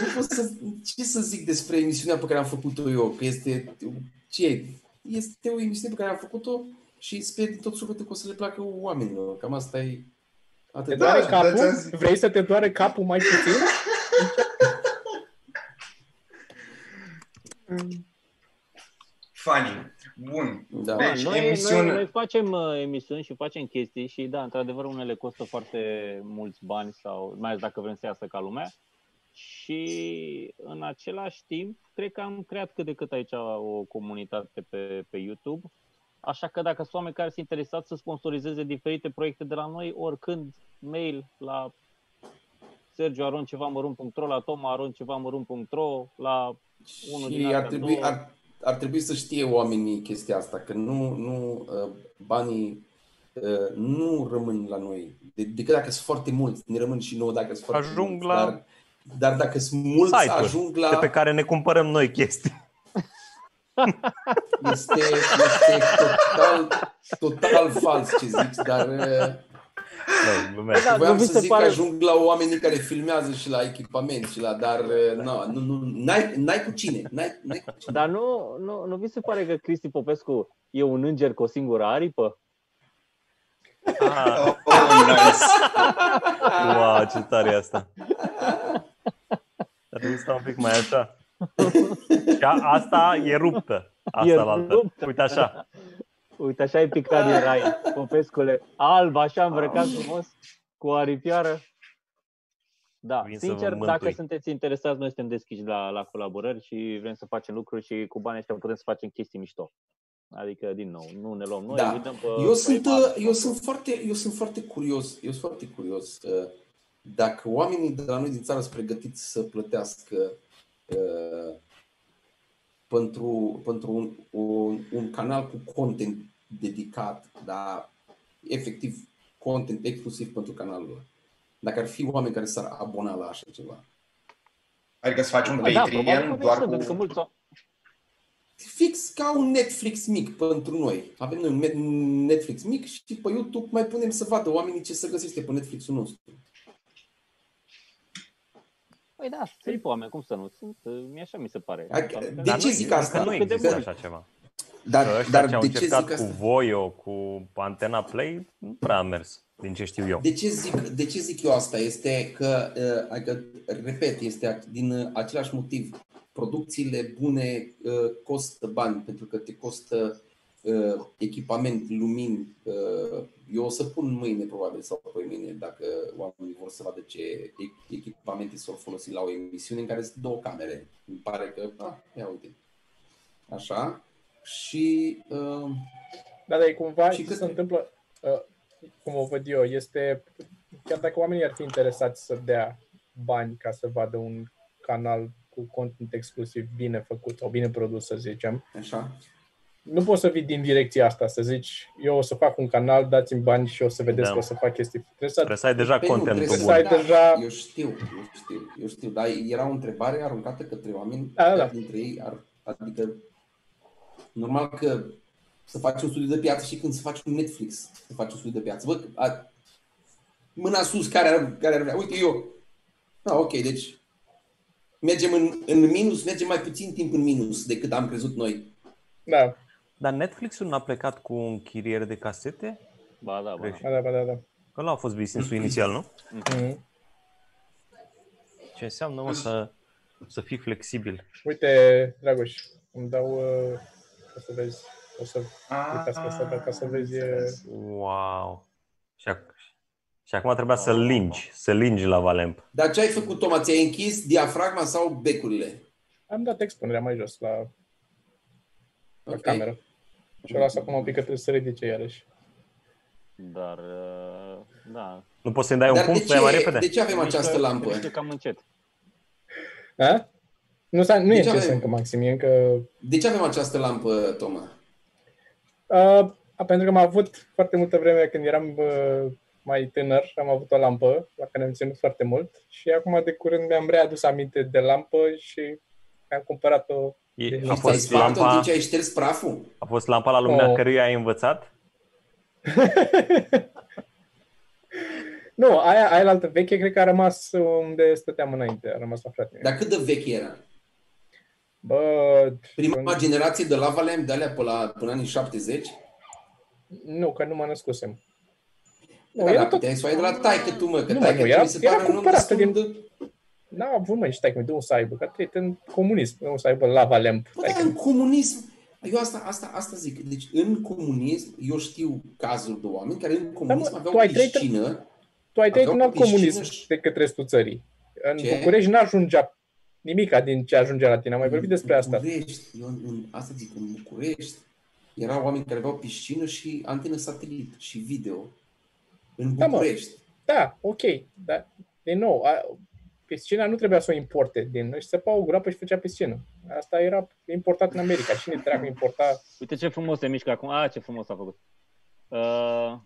nu pot să, ce să zic despre emisiunea pe care am făcut-o eu, că este, ce e? Este o emisiune pe care am făcut-o și sper din tot sufletul că o să le placă oamenilor. Cam asta e Te atât. Da, doare da, capul? ți-am zis. Vrei să te doare capul mai puțin? Funny. Bun. Da. Da, Deci, noi, emisiune- noi, noi facem uh, emisiuni și facem chestii și da, într-adevăr unele costă foarte mulți bani sau mai ales dacă vrem să iasă ca lumea și în același timp cred că am creat cât de cât aici o comunitate pe, pe YouTube Așa că dacă sunt oameni care sunt interesați să sponsorizeze diferite proiecte de la noi, oricând mail la sergioaroncevamărunt.ro, la tomaroncevamărunt.ro, la unul din Și astea ar trebui, două. ar, ar trebui să știe oamenii chestia asta, că nu, nu uh, banii uh, nu rămân la noi. De, decât dacă sunt foarte mulți, ne rămân și nouă dacă sunt foarte Ajung mulți. la Dar, dar dacă sunt mulți, Site-uri ajung de la... pe care ne cumpărăm noi chestii. <laughs> Este, este total, total fals ce zici, dar uh, Nu, glumesc. Da, voiam nu vi să se zic pare- că ajung la oamenii care filmează și la echipament și la, dar uh, nu, nu, nu, n-ai, n-ai cu cine, n-ai, n-ai cu cine. Dar nu, nu, nu vi se pare că Cristi Popescu e un înger cu o singură aripă? Ah, Oh, <laughs> oh, nice. wow, ce tare e asta. <laughs> Dar trebuie să stau un pic mai așa. Și a, asta e ruptă. Asta E la altă. ruptă. Uite așa. Uite, așa e picat din rai, Popescule. Alb, așa îmbrăcat frumos, cu o aripioară. Da, Vin să sincer, vă dacă mântui. sunteți interesați, noi suntem deschiși la, la colaborări și vrem să facem lucruri și cu banii ăștia putem să facem chestii mișto. Adică, din nou, nu ne luăm noi, Da. îi dăm pe, Eu pe sunt, EMAG. uh, eu sunt foarte, eu sunt foarte curios, eu sunt foarte curios uh, dacă oamenii de la noi din țară sunt pregătiți să plătească uh, pentru, pentru un, un, un canal cu content dedicat, dar efectiv content exclusiv pentru canalul ăla. Dacă ar fi oameni care s-ar abona la așa ceva. Adică să faci un Da, Patreon probabil că doar sunt, pentru că cu... mulți o- Fix ca un Netflix mic pentru noi. Avem noi un Net- Netflix mic și pe YouTube mai punem să vadă oamenii ce să găsește pe Netflixul nostru. Păi da, sunt oameni, cum să nu? Sunt, uh, mie așa mi se pare. Hai, Doar că- de Dar ce nu- zic că asta? Nu Cât de există mult? așa ceva. Dar, Că ăștia dar ce au de ce încercat zic cu asta? Voio, cu Antena Play, nu prea a mers, din ce știu eu. De ce zic, de ce zic eu asta? Este că, uh, adică, repet, este din uh, același motiv. Producțiile bune uh, costă bani, pentru că te costă uh, echipament, lumini. Uh, eu o să pun mâine, probabil, sau pe mâine, dacă oamenii vor să vadă ce e- echipamente s-au folosit la o emisiune în care sunt două camere. Îmi pare că, ah, ia uite. Așa. Și uh, Da, dar e cumva Și ce cât- se întâmplă, uh, cum o văd eu, este, chiar dacă oamenii ar fi interesați să dea bani ca să vadă un canal cu content exclusiv bine făcut sau bine produs, să zicem, așa. Nu poți să vii din direcția asta, să zici, eu o să fac un canal, dați-mi bani și o să vedeți Da. că o să fac chestii. Trebuie să Trebuie să ai deja Păi nu, contentul trebuie bun. să ai deja- Eu știu, eu știu, eu știu, dar era o întrebare aruncată către oameni, Da, da, da. dintre ei, ar, adică normal că să faci un studiu de piață și când să faci un Netflix, să faci un studiu de piață. Bă, a, mâna sus, care ar, care ar vrea? Uite, eu. Ah, ok, deci mergem în, în minus, mergem mai puțin timp în minus decât am crezut noi. Da, Dar Netflix-ul n-a plecat cu un chirier de casete? Ba da, ba da. Greșit. da, da, da, da. Că ăla a fost business-ul <clears throat> inițial, nu? Mhm. Ce înseamnă, mă, să, să fii flexibil. Uite, Dragoș, îmi dau, uh, ca să vezi, o să Ah, uitați asta, dar ca să vezi, e- înțeles. Wow! Și, ac- și acum trebuia să lingi, să lingi la Valemp. Dar ce ai făcut, Toma? Ți-ai închis diafragma sau becurile? am dat expunerea mai jos la, la Ok. cameră. Și o las acum un pic că trebuie să ridice iarăși. Dar, uh, da. Nu poți să-i dai un Dar punct de să ia mai ce, repede? de ce avem Mișcă- această lampă? mișcă cam încet. A? Nu, s-a, nu e Deci ce avem- încă maxim, e încă... De ce avem această lampă, Toma? Uh, a, pentru că am avut foarte multă vreme când eram uh, mai tânăr, am avut o lampă la care am ținut foarte mult și acum de curând mi-am readus aminte de lampă și am cumpărat-o. E, Deci a Și ți-ai fost spart-o în lampa, timp ce ai șters praful? a fost lampa la lumina Oh. căruia ai învățat? <laughs> nu, aia, aia la altă veche cred că a rămas unde stăteam înainte, a rămas la fratele. Dar cât de veche era? Bă, Prima când- generație de lava lamp de alea pe la, până anii 70? nu, că nu mă născusem. Nu, Da, era da, tot, puteai să o ai de la taică tu, mă, că Nu, mă, taică nu, tu era- mi se era pare un om cumpărată destul din- de... n-a avut mă nici taică, de un să aibă, că a trăit în comunism, nu să aibă lava lamp. Bă, dar în comunism, eu asta, asta, asta zic, deci în comunism, eu știu cazuri de oameni care în comunism mă, aveau tu ai trăit- piscină, Tu ai trăit Aveau în alt piscină comunism și- decât restul țării. În Ce? București n-ajungea nimica din ce ajungea la tine. Am mai vorbit despre asta. București, eu în, în, asta zic, în București, erau oameni care aveau piscină și antenă satelit și video. În Da, mă. București. Da, ok. Dar, din nou, a, piscina nu trebuia să o importe din... Își săpa o groapă și făcea piscină. Asta era importat în America. Cine dracu importa? Uite ce frumos se mișcă acum. A, ce frumos a făcut. Uh,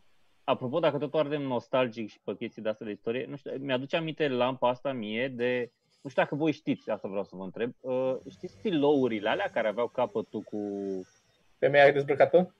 apropo, dacă tot ardem nostalgic și pe chestii de astea de istorie, nu știu, mi-aduce aminte lampa asta mie de... Nu știu dacă voi știți, asta vreau să vă întreb. Uh, știți stilourile alea care aveau capătul cu... Femeia dezbrăcată?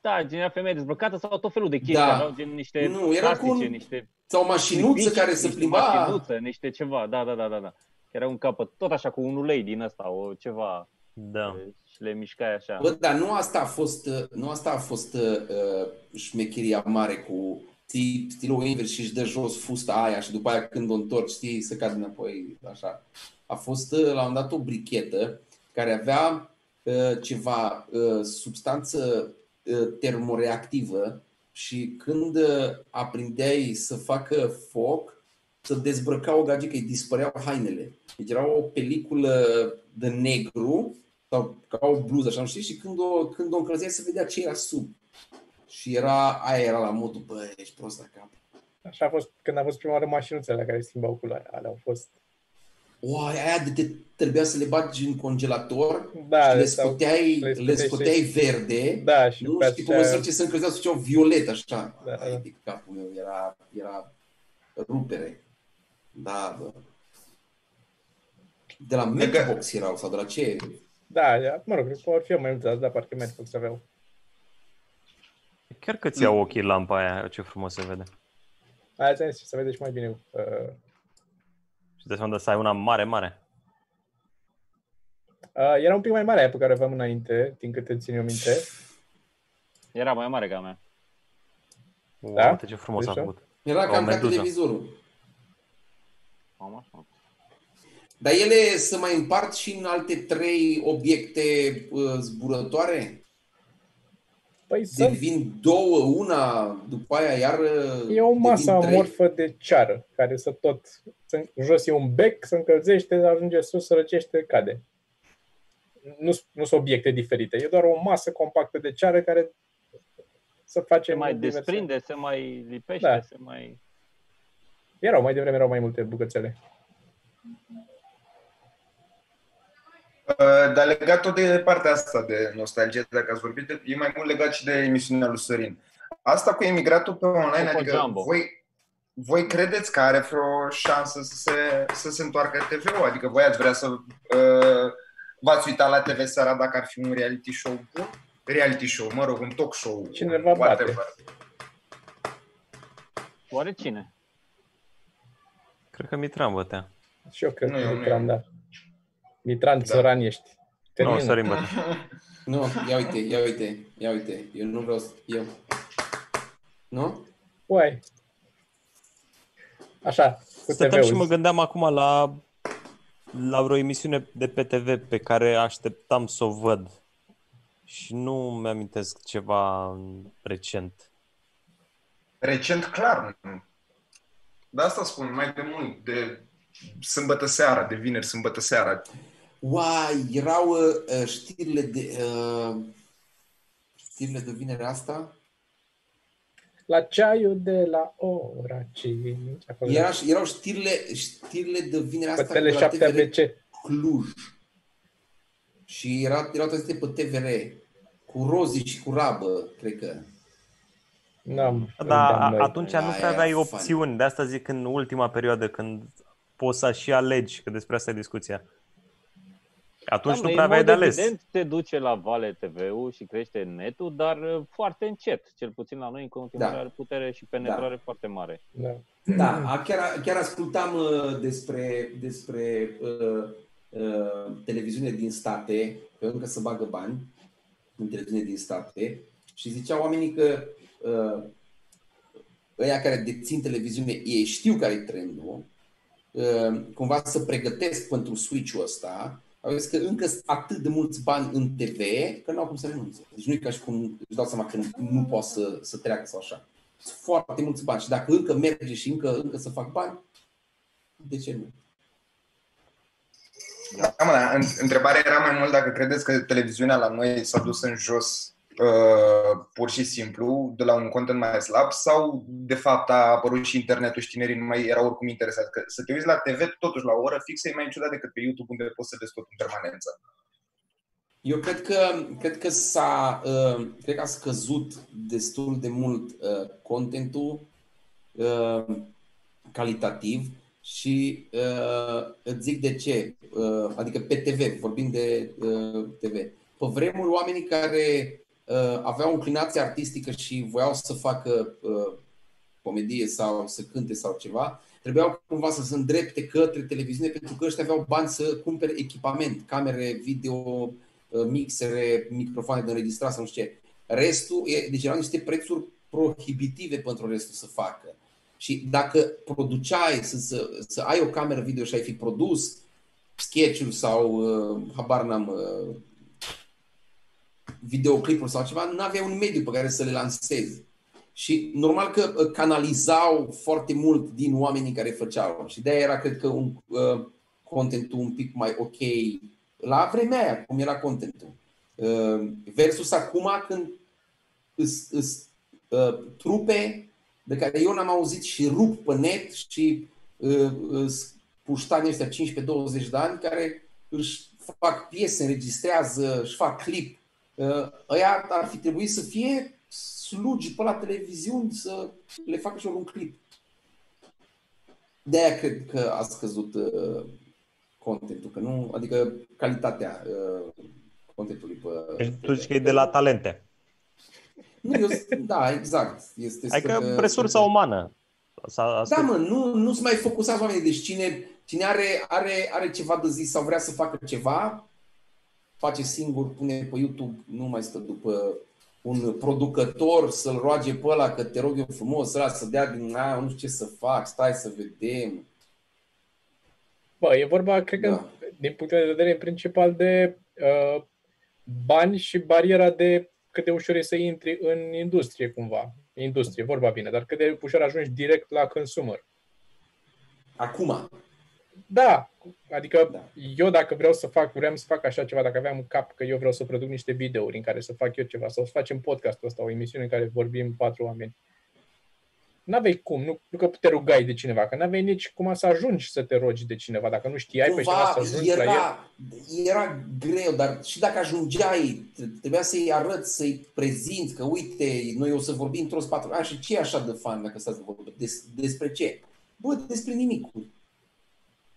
Da, gen era femeie dezbrăcată sau tot felul de chestii. Da. Aveau gen niște Nu, era cu plastice, un niște Sau mașinuță clipici, care se niște plimba. mașinuță, niște ceva, da, da, da, da, da. Era un capăt, tot așa cu un ulei din ăsta, o ceva, Da. și le mișcai așa. Bă, dar nu asta a fost, uh, nu asta a fost uh, șmecheria mare cu ții stilul invers și își dă jos fusta aia și după aia când o întorci, știi, să cadă înapoi, așa. A fost uh, la un moment dat o brichetă care avea uh, ceva uh, substanță uh, termoreactivă și când uh, aprindeai să facă foc, să dezbrăca o gagică, îi dispăreau hainele. Deci era o peliculă de negru sau ca o bluză, așa, nu știi? Și când o, când o încălzeai se vedea ce era sub. Și era, aia era la modul, bă, ești prost la cap. Așa a fost când a fost prima oară mașinuțele care schimbau culoarea. Alea au fost... O, aia de te trebuia să le bagi în congelator Da, și le sau- scoteai, le le scoteai scoteai și- verde. Da, și nu pe știi pe aceea- măsură ce se încălzeau, se făceau violet, așa. Da, Ai da. de capul meu, era, era rupere. Da, bă. De la Matchbox erau sau de la ce? Da, ia- mă rog, cred că vor fi mai multe azi, dar parcă Matchbox aveau. Chiar că ți iau ochii lampa aia, ce frumos se vede. Aia ți-am zis, să vede și mai bine. Uh, Și de seama să ai una mare, mare. uh, era un pic mai mare aia pe care o aveam înainte, din câte țin eu minte. Era mai mare ca a mea. Wow, Da? uite ce frumos a Deci, făcut. Era O cam ca meduză. televizorul. Am așa. Dar ele se mai împart și în alte trei obiecte uh, zburătoare? Păi sunt, Devin două, una, după aia iar uh, e o masă devin trei? amorfă de ceară, care să tot, să, jos e un bec, se încălzește, ajunge sus, se răcește, cade. Nu, nu sunt obiecte diferite, e doar o masă compactă de ceară care să face Se mai diverse- desprinde, se mai lipește, Da. se mai... Erau, mai devreme erau mai multe bucățele. Uh, Dar legat tot de partea asta de nostalgie, dacă ați vorbit, e mai mult legat și de emisiunea lui Sorin. Asta cu emigratul pe online, Cu adică Jumbo. voi, voi credeți că are vreo șansă să se, să se întoarcă TV-ul? Adică voi ați vrea să uh, v-ați uitat la TV seara dacă ar fi un reality show bun? Reality show, mă rog, un talk show. Cineva whatever. bate. Oare cine? Cred că Mitran bătea. Și eu cred Nu, că eu nu. Mitran, da. Mitran, Da. țăran ești. Nu, Termină. Sorin bătea. Nu, ia uite, ia uite, ia uite. Eu nu vreau să... Eu. Nu? Uai. Așa, cu Stăteam și mă TV-ul. gândeam acum la, la vreo emisiune de pe TV pe care așteptam să o văd. Și nu mi-amintesc ceva recent. Recent, clar. nu. De asta spun mai de mult, de sâmbătă seara, de vineri, sâmbătă seara. Uai, erau uh, știrile de... Uh, știrile de vinerea asta? La ceaiul de la ora 5. Acolo. Era, erau știrile, știrile de vinerea pe asta Tele la 7 TVR ABC. Cluj. Și era, erau transmite pe TVR. Cu Rozi și cu Rabă, cred că. N-am, Dar n-am noi. atunci nu Aia prea e aveai funny. opțiuni. De asta zic în ultima perioadă când poți să și alegi, că despre asta e discuția. Atunci Da, nu mă, prea în aveai mod de ales. Evident te duce la Vale TV-ul și crește netul, dar uh, foarte încet. Cel puțin la noi în continuare Da. are putere și penetrare foarte mare. Da. Da, a- chiar, chiar ascultam uh, despre, despre uh, uh, televiziune din state, că încă să bagă bani în televiziune din state și ziceau oamenii că uh, ăia care dețin televiziune, ei știu care e trendul, uh, cumva să pregătesc pentru switch-ul ăsta, au zis că încă sunt atât de mulți bani în TV că nu au cum să renunțe. Deci nu e ca și cum își dau seama că nu, nu poate să, să treacă sau așa. Sunt foarte mulți bani și dacă încă merge și încă, încă să fac bani, de ce nu? Da, mă, dar în- întrebarea era mai mult dacă credeți că televiziunea la noi s-a dus în jos uh, pur și simplu de la un content mai slab sau de fapt a apărut și internetul și știnerii nu mai erau oricum interesați. Că să te uiți la TV totuși la o oră fixă e mai ciudat decât pe YouTube unde poți să vezi tot în permanență. Eu cred că, cred că s-a, uh, cred că a scăzut destul de mult uh, contentul uh, calitativ și uh, îți zic de ce. Uh, adică pe TV, vorbim de uh, TV. Pe vremuri, oamenii care uh, aveau o inclinație artistică și voiau să facă uh, comedie sau să cânte sau ceva, trebuiau cumva să se îndrepte către televiziune pentru că ăștia aveau bani să cumpere echipament, camere, video, uh, mixere, microfoane de înregistrat sau nu știu ce. Restul, e, deci erau niște prețuri prohibitive pentru restul să facă. Și dacă produceai, să, să, să ai o cameră video și ai fi produs sketch-uri sau, uh, habar n-am, uh, videoclipuri sau ceva, nu aveai un mediu pe care să le lansezi. Și normal că uh, canalizau foarte mult din oamenii care făceau. Și de-aia era, cred că, un, uh, contentul un pic mai ok la vremea aia, cum era contentul. Uh, versus acum când îs, îs, uh, trupe de care eu n-am auzit și rup pe net și uh, îs puștanii ăștia 15-20 de ani care își fac piese, înregistrează, își fac clip. Uh, ăia ar fi trebuit să fie slugi pe la televiziuni să le facă și un clip. De-aia cred că a scăzut uh, contentul, că nu, adică calitatea uh, contentului pe... Deci tu zici că e de la talente. Nu, eu, da, exact. Este Adică să- resursa umană. S-a, Da, mă, nu, nu sunt mai focusați oamenii. Deci cine, cine are, are, are ceva de zis sau vrea să facă ceva, face singur, pune pe YouTube, nu mai stă după un producător să-l roage pe ăla că te rog eu frumos, ăla să dea din aia, nu știu ce să fac, stai să vedem. Bă, e vorba, cred că, Da. din punct de vedere principal de uh, bani și bariera de cât de ușor e să intri în industrie, cumva. Industrie, vorba bine, dar cât de ușor ajungi direct la consumer. Acum, Da, adică Da. eu dacă vreau să fac, vreau să fac așa ceva, dacă aveam în cap că eu vreau să produc niște videouri în care să fac eu ceva, sau să facem podcastul ăsta, o emisiune în care vorbim patru oameni, n-aveai cum, nu, nu că te rugai de cineva, că n-aveai nici cum să ajungi să te rogi de cineva, dacă nu știai pe cineva cumva să ajungi la el. era, era greu, dar și dacă ajungeai, trebuia să-i arăți, să-i prezinți că uite, noi o să vorbim într-o patru ani și ce e așa de fan dacă stați de vorbă? Des, despre ce? Bă, despre nimic.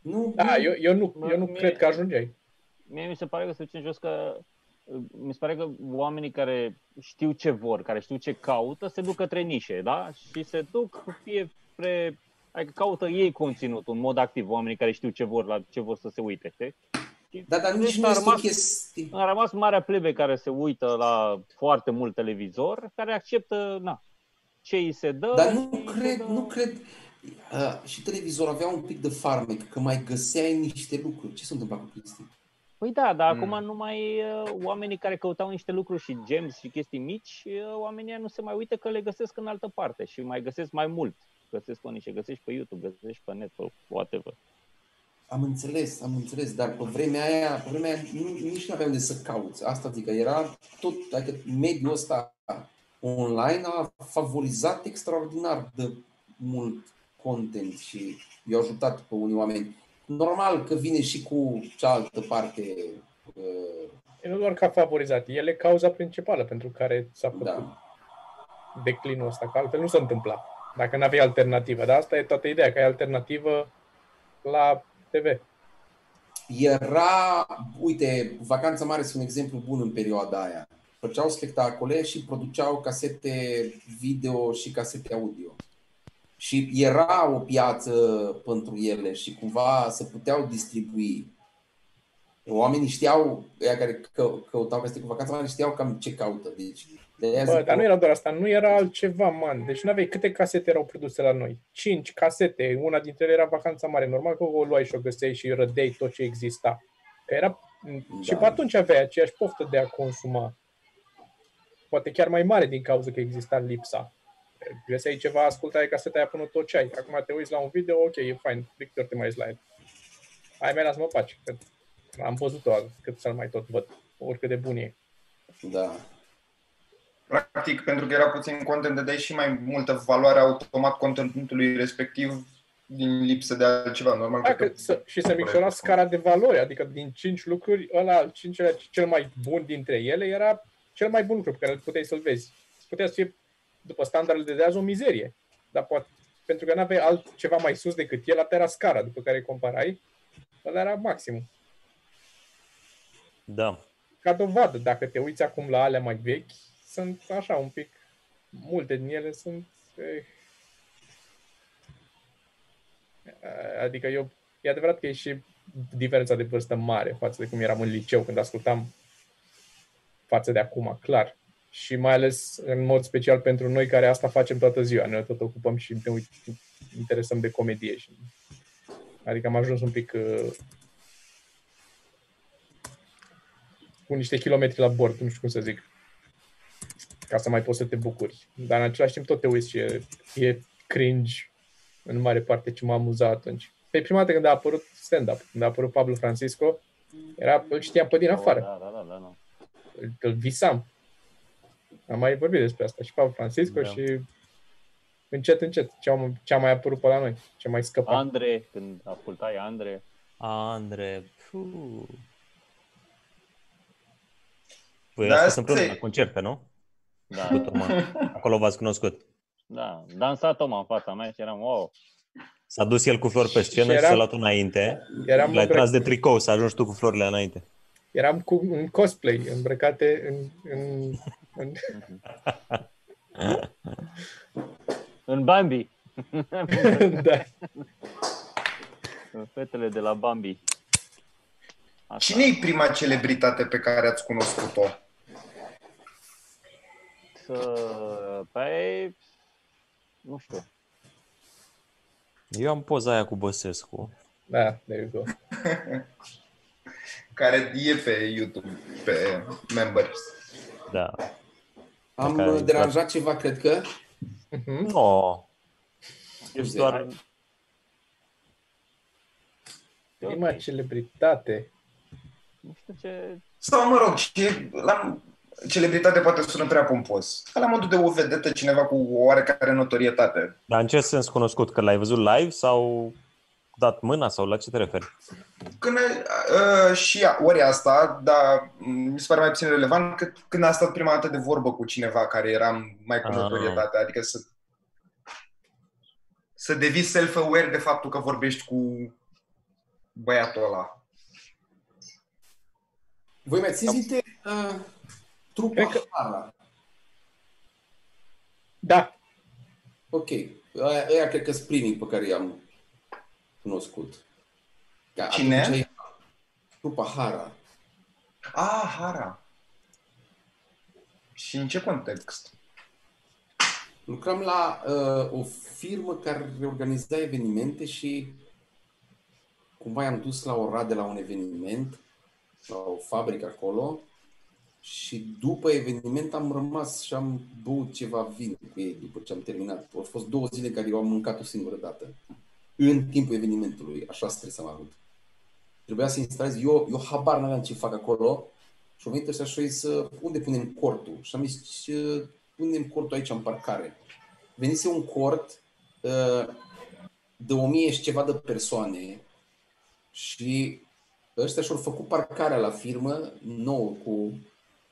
Nu, Da, nu- eu, eu nu, Mă, eu nu mie- cred că ajungeai. Mie mi se pare că se duce în jos că mi se pare că oamenii care știu ce vor, care știu ce caută, se duc către nișe, da? Și se duc fie spre adică caută ei conținut în mod activ, oamenii care știu ce vor, la ce vor să se uite, știi? Și Da, dar nici deci nu a este o rămas- chestie. A rămas marea plebe care se uită la foarte mult televizor, care acceptă, na, ce îi se dă. Dar nu și îi se cred, dă- nu cred. Uh, și televizor avea un pic de farmec, că mai găseai niște lucruri. Ce se întâmplă cu Cristi? Păi da, dar Mm. acum numai uh, oamenii care căutau niște lucruri și gems și chestii mici, uh, oamenii ăia nu se mai uită că le găsesc în altă parte și mai găsesc mai mult. Găsesc pe niște, găsești pe YouTube, găsești pe net, pe whatever. Am înțeles, am înțeles, dar pe vremea aia, pe vremea aia nu, nici nu aveam de să cauți. Asta zic, că era tot, adică mediul ăsta online a favorizat extraordinar de mult content și i-a ajutat pe unii oameni. Normal că vine și cu cealaltă parte. uh, E nu doar că a favorizat, el e cauza principală pentru care s-a făcut. Da. declinul ăsta, că altfel nu se întâmpla. Dacă nu aveai alternativă. Dar asta e toată ideea, că ai alternativă la TV. Era, uite, Vacanța Mare este un exemplu bun în perioada aia. Făceau spectacole și produceau casete video și casete audio. Și era o piață pentru ele și cumva se puteau distribui. Oamenii știau, ea care că, căutau casete cu Vacanța Mare, știau cam ce caută. Deci, de aia Bă, zic dar că- nu era doar asta, nu era altceva, man. Deci nu aveai câte casete erau produse la noi? Cinci casete, una dintre ele era Vacanța Mare. Normal că o luai și o găseai și rădeai tot ce exista. Că era... Și Da. pe atunci aveai aceeași poftă de a consuma. Poate chiar mai mare din cauza că exista lipsa. Găseai ceva, ascultai caseta aia până tot ce ai. Acum te uiți la un video, ok, e fain, de câte ori te mai uiți la el. Hai, mai lasă-mă pace, că am văzut-o cât să-l mai tot văd, oricât de bun e. Da. Practic, pentru că era puțin content, dădeai și mai multă valoare automat conținutului respectiv din lipsă de altceva. Normal Da, că că să, și să micșora scara de valori, adică din cinci lucruri, ăla al cincilea, cel mai bun dintre ele, era cel mai bun lucru pe care puteai să-l vezi. Putea să fie, după standardele de azi, o mizerie. Dar poate, pentru că nu aveai altceva mai sus decât el, asta era scara după care îi comparai, ăla era maximum. Da. Ca dovadă, dacă te uiți acum la alea mai vechi, sunt așa un pic, multe din ele sunt... Eh, adică eu, e adevărat că e și diferența de vârstă mare față de cum eram în liceu când ascultam față de acum, clar. Și mai ales în mod special pentru noi care asta facem toată ziua. Noi tot ocupăm și ne uit, interesăm de comedie. Și, adică am ajuns un pic uh, cu niște kilometri la bord, nu știu cum să zic, ca să mai poți să te bucuri. Dar în același timp tot te uiți și e, e cringe în mare parte ce m-a amuzat atunci. Pe prima dată când a apărut stand-up, când a apărut Pablo Francisco, era, îl știam pe din afară, Da, da, da, da, da. îl, îl visam. Am mai vorbit despre asta și Pablo Francisco Da. și încet, încet, ce a, ce a mai apărut pe la noi, ce mai scăpa. Andre, când ascultai Andre, Andre. Puh. Voi Da, da, asta ați fost împreună e- la concerte, nu? da, Cu Toma. Acolo v-ați cunoscut. da, dansa Toma în fața mea și eram, wow, S-a dus el cu flori pe scenă Și și, era- s-a luat înainte. Eram, L-ai îmbră... tras de tricou să ajungi tu cu florile înainte. Eram cu un cosplay îmbrăcate în, în, în... <laughs> în Bambi, <laughs> da. în fetele de la Bambi. Asta. Cine e prima celebritate pe care ați cunoscut-o? Să- Păi, nu știu. Eu am poza aia cu Băsescu. Da, there you go. <laughs> Care e pe YouTube, pe members. Da. Am care- uh, deranjat ceva, cred că. Mhm. No. Ești Scuze, doar... Prima celebritate. Nu știu ce... Sau, mă rog, ce, la celebritate poate sună prea pompos. Ca la modul de o vedetă, cineva cu o oarecare notorietate. Dar în ce sens cunoscut? Că l-ai văzut live sau dat mâna sau la ce te referi? Când, uh, și ea, ori asta, dar mi se pare mai puțin relevant cât când a stat prima dată de vorbă cu cineva care era mai cu Ah. notorietate. Adică să, să devii self-aware de faptul că vorbești cu băiatul ăla. Voi mai țineți minte uh, trupa Cred că- Hara? Da, Ok. Aia, aia cred că sunt primii pe care i-am cunoscut. Că Cine? atunci e Trupa Hara. Ah, Hara. Și în ce context? Lucram la uh, o firmă care organiza evenimente și cumva i-am dus la Oradea de la un eveniment, la o fabrică acolo și după eveniment am rămas și am băut ceva vin cu ei după ce am terminat. Au fost două zile în care eu am mâncat o singură dată. În timpul evenimentului, așa stres am avut. Trebuia să instalez, eu, eu habar n-aveam ce fac acolo și au venit ăștia și au zis, "Uh, unde punem cortul? Și am zis, "Ce- punem cortul aici în parcare. Venise un cort uh, de o mie și ceva de persoane și ăștia și-au făcut parcarea la firmă nouă cu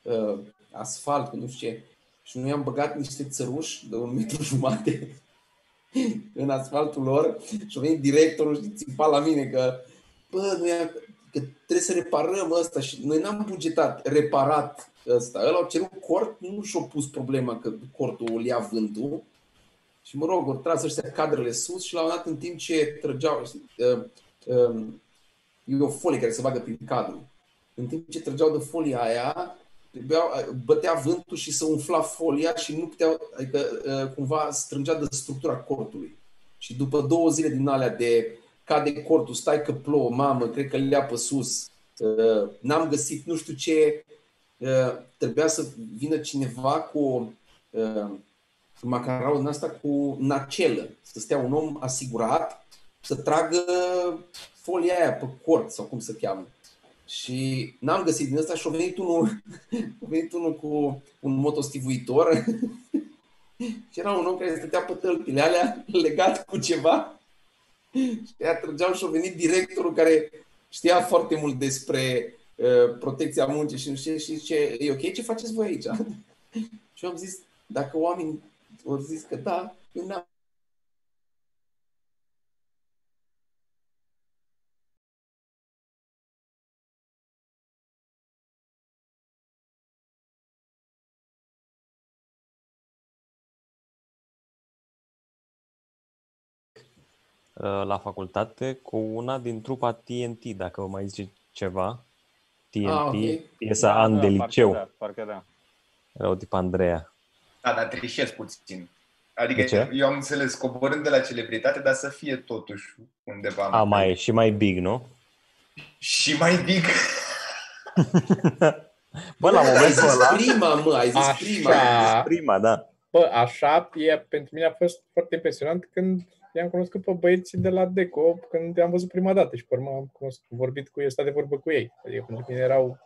uh, asfalt, cu nu știu ce. și noi am băgat niște țăruși de un metru jumate <laughs> în asfaltul lor și a venit directorul și țipa la mine că bă, noi am, că trebuie să reparăm ăsta și noi n-am bugetat reparat ăsta. Ăla au cerut cort, nu și-a pus problema că cortul îl ia vântul și mă rog, au tras ăștia cadrele sus și la un dat în timp ce trăgeau, uh, uh, e o folie care se bagă prin cadru. În timp ce trăgeau de folia aia, trebuiau, bătea vântul și se umfla folia și nu puteau, adică uh, cumva strângea de structura cortului. Și după două zile din alea de cade cortul, stai că plouă, mamă, cred că le-a pe sus, uh, n-am găsit nu știu ce, uh, trebuia să vină cineva cu macarau din asta cu nacelă, să stea un om asigurat, să tragă folia aia pe cort sau cum se cheamă. Și n-am găsit din asta și a venit unul, <laughs> a venit unul cu un motostivuitor <laughs> și era un om care stătea pe tălpile alea <laughs> legat cu ceva și aia trăgeau și a venit directorul care știa foarte mult despre uh, protecția muncii și nu știu și zice, e ok ce faceți voi aici? și eu am zis, dacă oamenii au zis că da, eu n-am la facultate cu una din trupa TNT, dacă vă mai zice ceva. TNT, ah, okay. piesa da, An da, de liceu. Parcă da, parcă da. Era o tip Andreea. Da, dar trișez puțin. Adică ce? eu am înțeles, coborând de la celebritate, dar să fie totuși undeva. A, mai, și mai big, nu? Și mai big. <laughs> Bă, la momentul ăla... prima, mă, ai zis așa, prima. Ai zis prima, da. Bă, așa, e, pentru mine a fost foarte impresionant când i-am cunoscut pe băieții de la Deco când i-am văzut prima dată și pe urmă am cunoscut, vorbit cu ei, stat de vorbă cu ei. Adică pentru mine erau...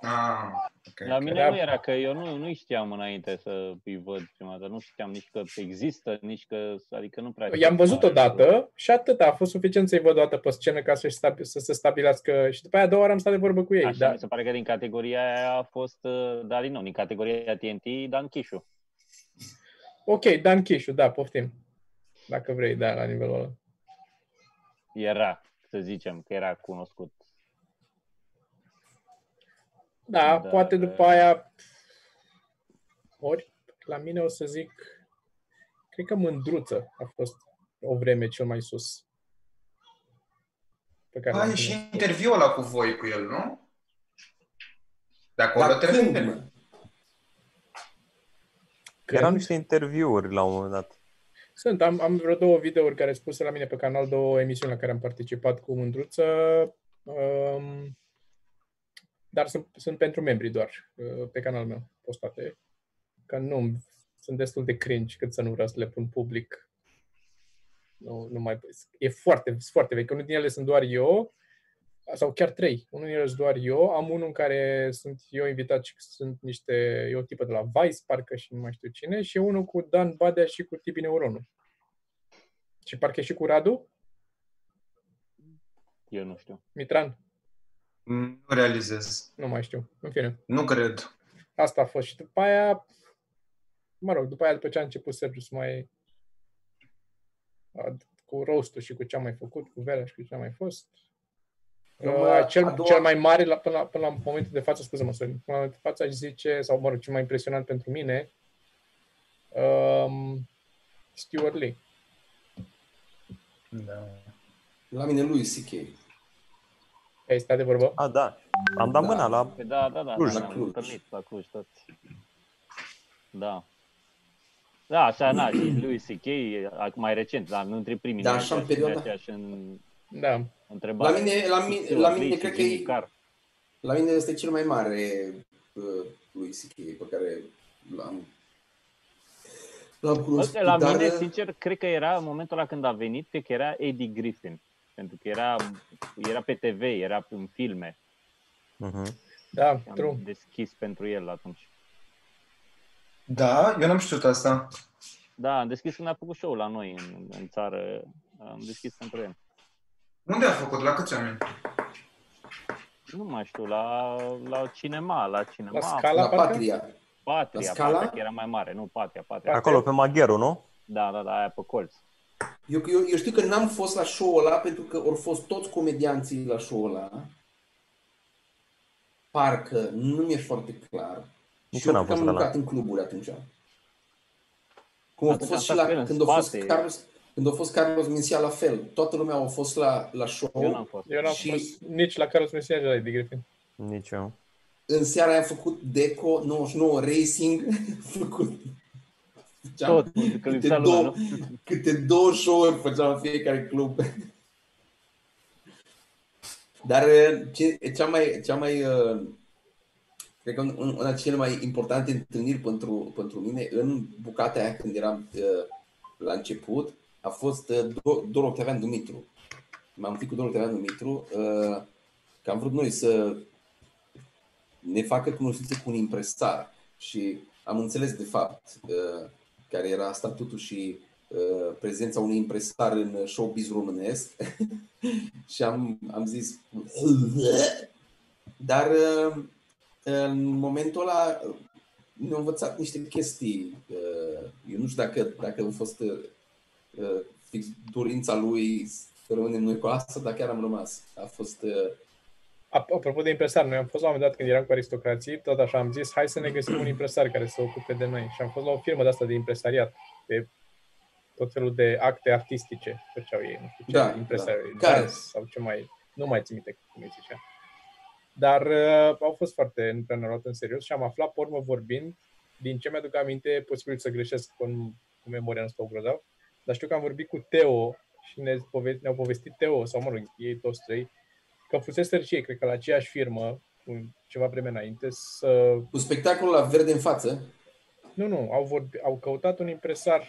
Ah, okay. La mine era... nu era, că eu nu, nu știam înainte să îi văd prima dată. Nu știam nici că există, nici că... Adică nu prea... I-am văzut odată și atât. A fost suficient să-i văd o dată pe scenă ca să, să se stabilească. Și după aia a doua oară am stat de vorbă cu ei. Așa, da. mi se pare că din categoria aia a fost uh, Dalin, nu, din categoria TNT, Dan Chișu. Ok, Dan Chișu, da, poftim. Dacă vrei, da, la nivelul ăla. Era, să zicem, că era cunoscut. Da, da poate după aia, ori la mine o să zic, cred că Mândruță a fost o vreme cel mai sus. Pe care Ai și interviul ăla cu voi cu el, nu? De acolo Dar te când? Erau niște interviuri la un moment dat. Sunt, am, am vreo două videouri care sunt puse la mine pe canal, două emisiuni la care am participat cu Mândruță, um, dar sunt, sunt pentru membri doar, uh, pe canalul meu postate, că nu, sunt destul de cringe cât să nu vreau să le pun public. Nu, nu mai, e foarte, foarte vechi. Unul din ele sunt doar eu, sau chiar trei. Unul din ele sunt doar eu. Am unul în care sunt eu invitat și sunt niște, e o tipă de la Vice, parcă și nu mai știu cine, și unul cu Dan Badea și cu Tibi Neuronu. Și parcă și cu Radu? Eu nu știu. Mitran? Nu realizez. Nu mai știu. În fine. Nu cred. Asta a fost. Și după aia, mă rog, după aia, după ce a început Sergiu să mai cu rostul și cu ce am mai făcut, cu Vera și cu ce a mai fost, Uh, cel, doua... cel mai mare la, până, la, până la momentul de față, scuze-mă, Sorin, până la momentul de față aș zice, sau mă rog, cel mai impresionant pentru mine, um, Stuart Lee. Da. La mine lui C.K. Ai stat de vorbă? A, da. Am dat da. mâna la păi Da, da, da. Cluj. Da, la Cluj. la Cluj toți. Da. Da, așa, na, și lui C.K. mai recent, dar nu între primii. Da, așa în perioada. În... Da. Întrebare. La mine, la mine, la mine cred că e, la mine este cel mai mare uh, lui C.K. pe care l-am l-am cunoscut. La dar... mine, sincer, cred că era în momentul ăla când a venit, cred că era Eddie Griffin. Pentru că era, era pe TV, era în filme. Uh-huh. Da, am true. deschis pentru el atunci. Da, eu n-am știut asta. Da, am deschis când a făcut show la noi în, în țară. Am deschis pentru el. Unde a făcut? La câți oameni? Nu mai știu, la, la cinema, la cinema. La Scala, la Patria. Patria, La Scala? Patria era mai mare, nu Patria, Patria. Acolo, pe Magheru, nu? Da, da, da, aia pe colț. Eu, eu, eu știu că n-am fost la show-ul ăla pentru că au fost toți comedianții la show-ul ăla. Parcă, nu mi-e foarte clar. Nici și eu eu n-am cred că fost am la ăla. lucrat în cluburi atunci. Cum a Atunci fost și am stat pe la, în când a fost spate. Carlos, când a fost Carlos Mencia la fel. Toată lumea a fost la, la show. Eu n-am fost. Eu n-am Și- fost nici la Carlos Mesia de la Eddie Griffin. Nici eu. În seara aia am făcut Deco 99 Racing. <laughs> făcut făceam Tot, că câte, lipsea lumea, două, nu? <laughs> câte două show-uri făceam în fiecare club. <laughs> Dar ce, cea mai, cea mai uh, cred că un- una cele mai importante întâlniri pentru, pentru mine în bucata aia când eram uh, la început a fost uh, Do- Dor Octavian Dumitru. M-am fi cu Dor Octavian Dumitru uh, că am vrut noi să ne facă cunoștință cu un impresar și am înțeles de fapt uh, care era statutul și uh, prezența unui impresar în showbiz românesc <laughs> și am, am zis dar uh, în momentul ăla uh, ne-au învățat niște chestii. uh, Eu nu știu dacă, dacă a fost uh, uh, fix dorința lui să rămânem noi cu asta, dar chiar am rămas. A fost uh, Ap- Apropo de impresar, noi am fost la un moment dat când eram cu aristocrații, tot așa am zis, hai să ne găsim un impresar care să se ocupe de noi. Și am fost la o firmă de asta de impresariat, de tot felul de acte artistice făceau ei, nu știu ce, Da, impresari, da. Care? dans sau ce mai, nu mai țin minte cum îi zicea. Dar uh, au fost foarte, nu prea ne-au luat în serios și am aflat, pe urmă vorbind, din ce mi-aduc aminte, posibil să greșesc cu, cu memoria, nu stau grozav, dar știu că am vorbit cu Teo și ne pove- ne-au povestit Teo, sau mă rog, ei toți trei, că fusese și ei, cred că la aceeași firmă, cu ceva vreme înainte, să... cu spectacolul la verde în față. Nu, nu, au, vorbi, au căutat un impresar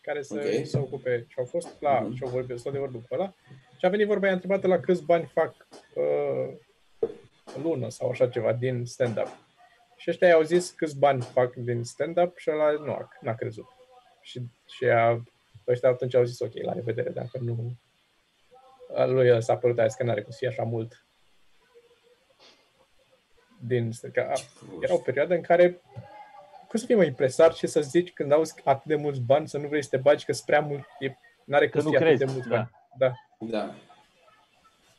care să Ok. se ocupe și au fost la, Mhm. și au vorbit, stat de vorbă cu ăla și a venit vorba, i-a întrebat la câți bani fac uh, lună sau așa ceva din stand-up. Și ăștia i-au zis câți bani fac din stand-up și ăla nu a, n-a crezut. Și, și a, ăștia atunci au zis ok, la revedere, dacă nu... A lui s-a părut aia că n-are cum să fie așa mult din... Că a, era o perioadă în care cum să fii mai impresar și să zici când auzi atât de mulți bani să nu vrei să te bagi că sunt prea mult, e, n-are cum Că să nu fie atât de crezi, mulți da. bani. Da. Da.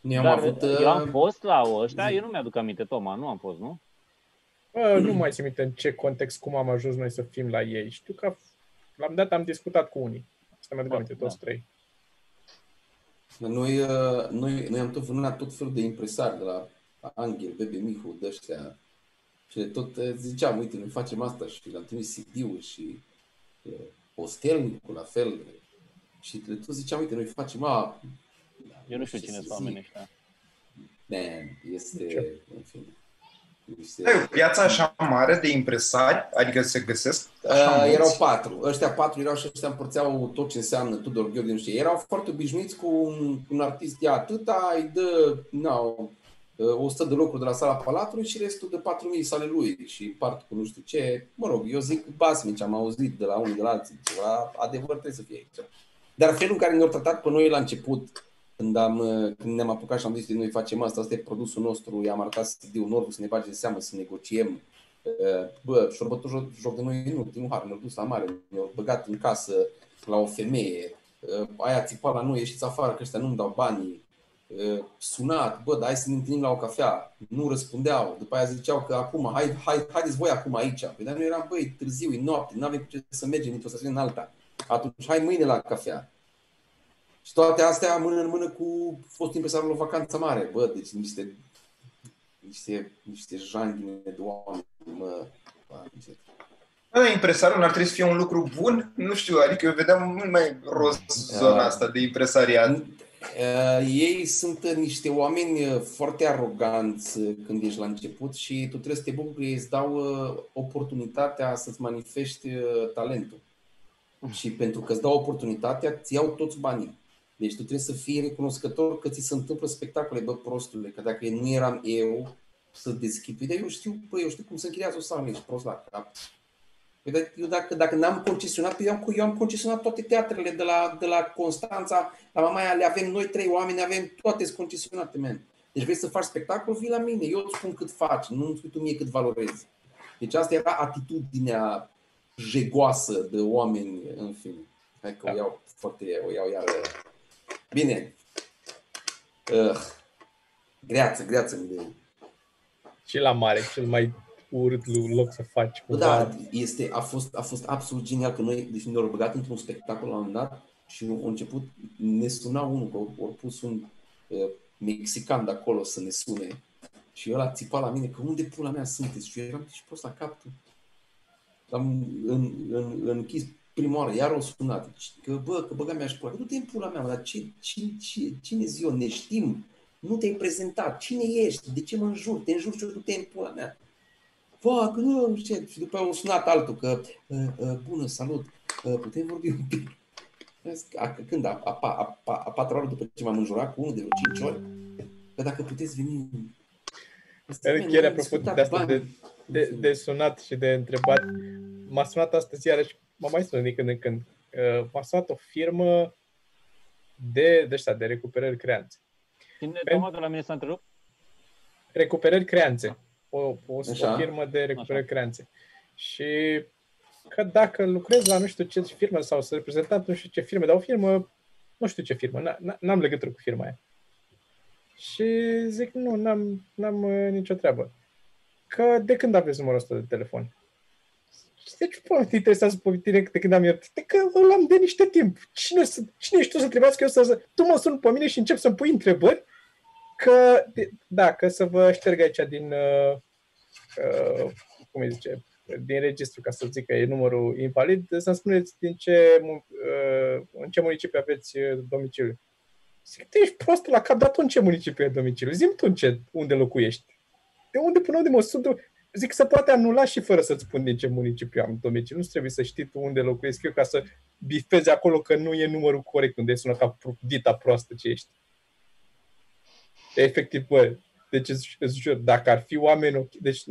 Noi am Dar avut... eu am uh, fost la ăștia, zi. eu nu mi-aduc aminte, Toma, nu am fost, nu? Bă, nu mai țin minte în ce context, cum am ajuns noi să fim la ei. Știu că l-am dat, am discutat cu unii. Asta mi-aduc Da, aminte, toți da. trei. Noi, uh, noi, noi am tot vânat tot felul de impresari de la Angel, Bebe Mihu, de ăștia. Și le tot uh, ziceam, uite, noi facem asta și le-am trimis CD-uri și uh, postelnicul la fel. Și le tot ziceam, uite, noi facem, a, Eu nu știu ce cine să sunt oamenii zic. ăștia. Man, este, Ce? în fine. Este, Ai o piață așa mare de impresari, adică se găsesc așa Uh, mulți? erau patru. Ăștia patru erau și ăștia împărțeau tot ce înseamnă Tudor Gheorghe, nu știu. Erau foarte obișnuiți cu un, cu un artist, ia atâta, îi dă, na, 100 de locuri de la sala Palatului și restul de 4.000 sale lui și part cu nu știu ce. Mă rog, eu zic basme ce am auzit de la unii de la alții. Ceva adevăr trebuie să fie aici. Dar felul în care ne-au tratat pe noi la început, când, am, când ne-am apucat și am zis, noi facem asta, asta e produsul nostru, i-am arătat CD-ul nostru, să ne bage de seamă, să negociem. Uh, Bă, și-au bătut joc, joc de noi în ultimul har, ne-au dus la mare, ne-au băgat în casă la o femeie, Uh, aia țipa la noi, ieșiți afară, că ăștia nu-mi dau banii. Uh, Sunat, bă, dar hai să ne întâlnim la o cafea. Nu răspundeau. După aia ziceau că acum, hai, hai, haideți voi acum aici. Păi dar noi eram, băi, târziu, e noapte, nu avem cu ce să mergem dintr-o stațiune în alta. Atunci, hai mâine la cafea. Și toate astea mână în mână cu fostul impresarul la vacanță mare. Bă, deci niște, niște, niște janghine de oameni, mă. Bă, niște... Da, impresarul n-ar trebui să fie un lucru bun? Nu știu, adică eu vedeam mult mai roz zona asta de impresariat. Uh, ei sunt uh, niște oameni uh, foarte aroganți uh, când ești la început și tu trebuie să te bucuri că ei îți dau uh, oportunitatea să-ți manifesti uh, talentul. Și pentru că îți dau oportunitatea, îți iau toți banii. Deci tu trebuie să fii recunoscător că ți se întâmplă spectacole, bă, prostule, că dacă nu eram eu să deschid, Păi, dar eu știu, bă, eu știu cum se închiriază o sală, ești prost la cap. Păi, dar eu dacă, dacă n-am concesionat, eu am, eu am concesionat toate teatrele de la, de la Constanța, la Mamaia, le avem noi trei oameni, avem toate sunt concesionate, man. Deci vrei să faci spectacol, vii la mine, eu îți spun cât faci, nu îmi spui tu mie cât valorezi. Deci asta era atitudinea jegoasă de oameni în film. Hai că o iau foarte, o iau iar. Bine. Uh, greață, greață de Și la mare, cel mai urât loc să faci cumva. Da, este, a, fost, a fost absolut genial că noi, deci ne-au băgat într-un spectacol la un moment dat și a început, ne suna unul, că au pus un uh, mexican de acolo să ne sune și ăla țipa la mine că unde pula mea sunteți? Și eu eram și prost la cap tu. Am în, în, în închis prima oară, iar o sunat. Că bă, că băga mea și pula. Că du-te în pula mea, dar ce, ce, ce, cine zi eu? Ne știm. Nu te-ai prezentat. Cine ești? De ce mă înjur? Te înjur și eu du-te în pula mea. Bă, că nu știu Și după aia am sunat altul că uh, uh, bună, salut, uh, putem vorbi un pic. Când? A, a, a, a, a patra oră după ce m-am înjurat cu unul de vreo 5 ori? Că dacă puteți veni Chiar apropo de asta de, de, de sunat și de întrebat, m-a sunat astăzi iarăși, m-a mai sunat din când în când, uh, m-a sunat o firmă de, de, ăștia, de recuperări creanțe. Cine Pen... de la mine s-a întrerupt? Recuperări creanțe. O, o, o firmă de recuperări Așa. creanțe. Și că dacă lucrez la nu știu ce firmă sau să reprezentant nu știu ce firmă, dar o firmă, nu știu ce firmă, n-am legătură cu firma aia. Și zic, nu, n-am, n-am uh, nicio treabă. Că de când aveți numărul ăsta de telefon? Deci, pă, te interesează pe tine de când am iertat? De că îl am de niște timp. Cine, cine ești tu să trebuiască eu să... Tu mă sun pe mine și încep să-mi pui întrebări? Că, de, da, că să vă șterg aici din... Uh, uh, cum îi zice? din registru, ca să zic că e numărul invalid, să-mi spuneți din ce, uh, în ce municipiu aveți uh, domiciliu. Zic, tu ești prost la cap, dar tu în ce municipiu e domiciliu? Zim tu în ce, unde locuiești. De unde până unde mă sunt? Zic, se poate anula și fără să-ți spun din ce municipiu am domiciliu. Nu trebuie să știi tu unde locuiesc eu ca să bifezi acolo că nu e numărul corect, unde sună ca dita proastă ce ești. Efectiv, bă, deci îți, îți jur, dacă ar fi oameni, deci,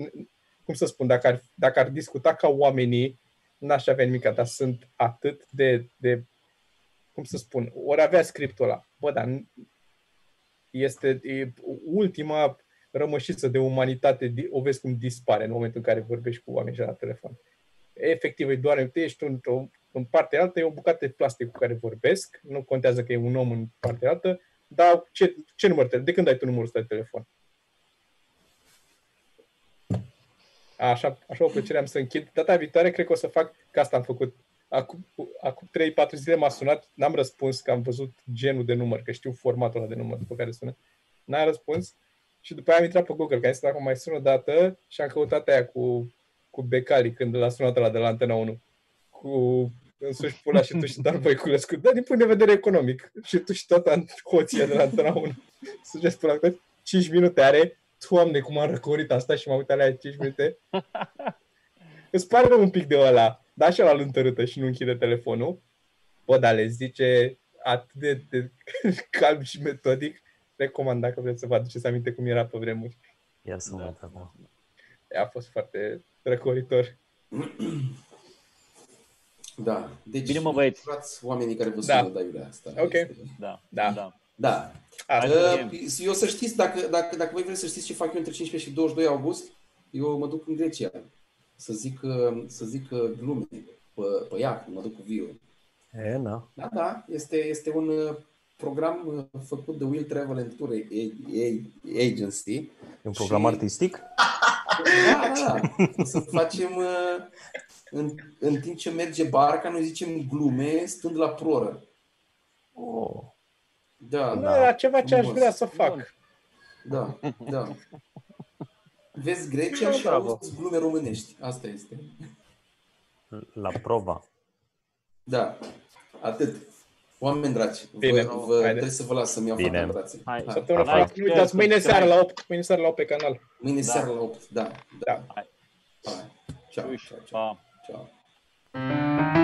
cum să spun, dacă ar, dacă ar discuta ca oamenii, n-aș avea nimic, dar sunt atât de, de cum să spun, ori avea scriptul ăla. Bă, dar este e ultima rămășiță de umanitate, o vezi cum dispare în momentul în care vorbești cu oamenii la telefon. Efectiv, e doar tu ești în, în partea altă, e o bucată de plastic cu care vorbesc, nu contează că e un om în partea altă, dar ce, ce număr, de când ai tu numărul ăsta de telefon? Așa, așa o plăcere am să închid. Data viitoare cred că o să fac, că asta am făcut Acum, acum 3-4 zile m-a sunat, n-am răspuns, că am văzut genul de număr, că știu formatul ăla de număr pe care sună. N-am răspuns și după aia am intrat pe Google, că am zis dacă mai sună o dată și am căutat aia cu, cu Becali când l-a sunat la de la Antena 1. Cu însuși pula și tu și Dan Voiculescu. Dar din punct de vedere economic. Și tu și toată hoția de la Antena 1. <laughs> Să pula 5 minute are. Doamne, cum am răcorit asta și m-am uitat la 5 minute. <laughs> Îți pare un pic de ăla da și la întărâtă și nu închide telefonul, bă, dar le zice atât de, de <laughs> calm și metodic, recomand dacă vreți să vă aduceți aminte cum era pe vremuri. Ia să mă da. da. A fost foarte răcoritor. Da. Deci, Bine, mă, băieți. oamenii care vă sună da. de asta. Ok. Este... Da. Da. da. Da. Uh, eu să știți, dacă, dacă, dacă voi vreți să știți ce fac eu între 15 și 22 august, eu mă duc în Grecia să zic, să zic glume pe, pe ea, mă duc cu viu. E, da. Da, da, este, este un uh, program uh, făcut de Will Travel and Tour Agency. E un program și... artistic? Da, da, da. Să facem, uh, în, în timp ce merge barca, noi zicem glume stând la proră. Oh. Da, nu da. era ceva ce aș vrea să fac. Da, da. Vezi Grecia și auzi glume românești. Asta este. La prova. Da. Atât. Oameni dragi, Bine, vă, vă trebuie să vă las să-mi iau Bine. fata brațe. Hai, Hai. Săptămâna Hai. Nu uitați, mâine seara la 8. Mâine seara la 8 pe canal. Mâine da. seara la 8, da. Da. Hai. Hai. Ciao. Ciao. Ciao. Ciao.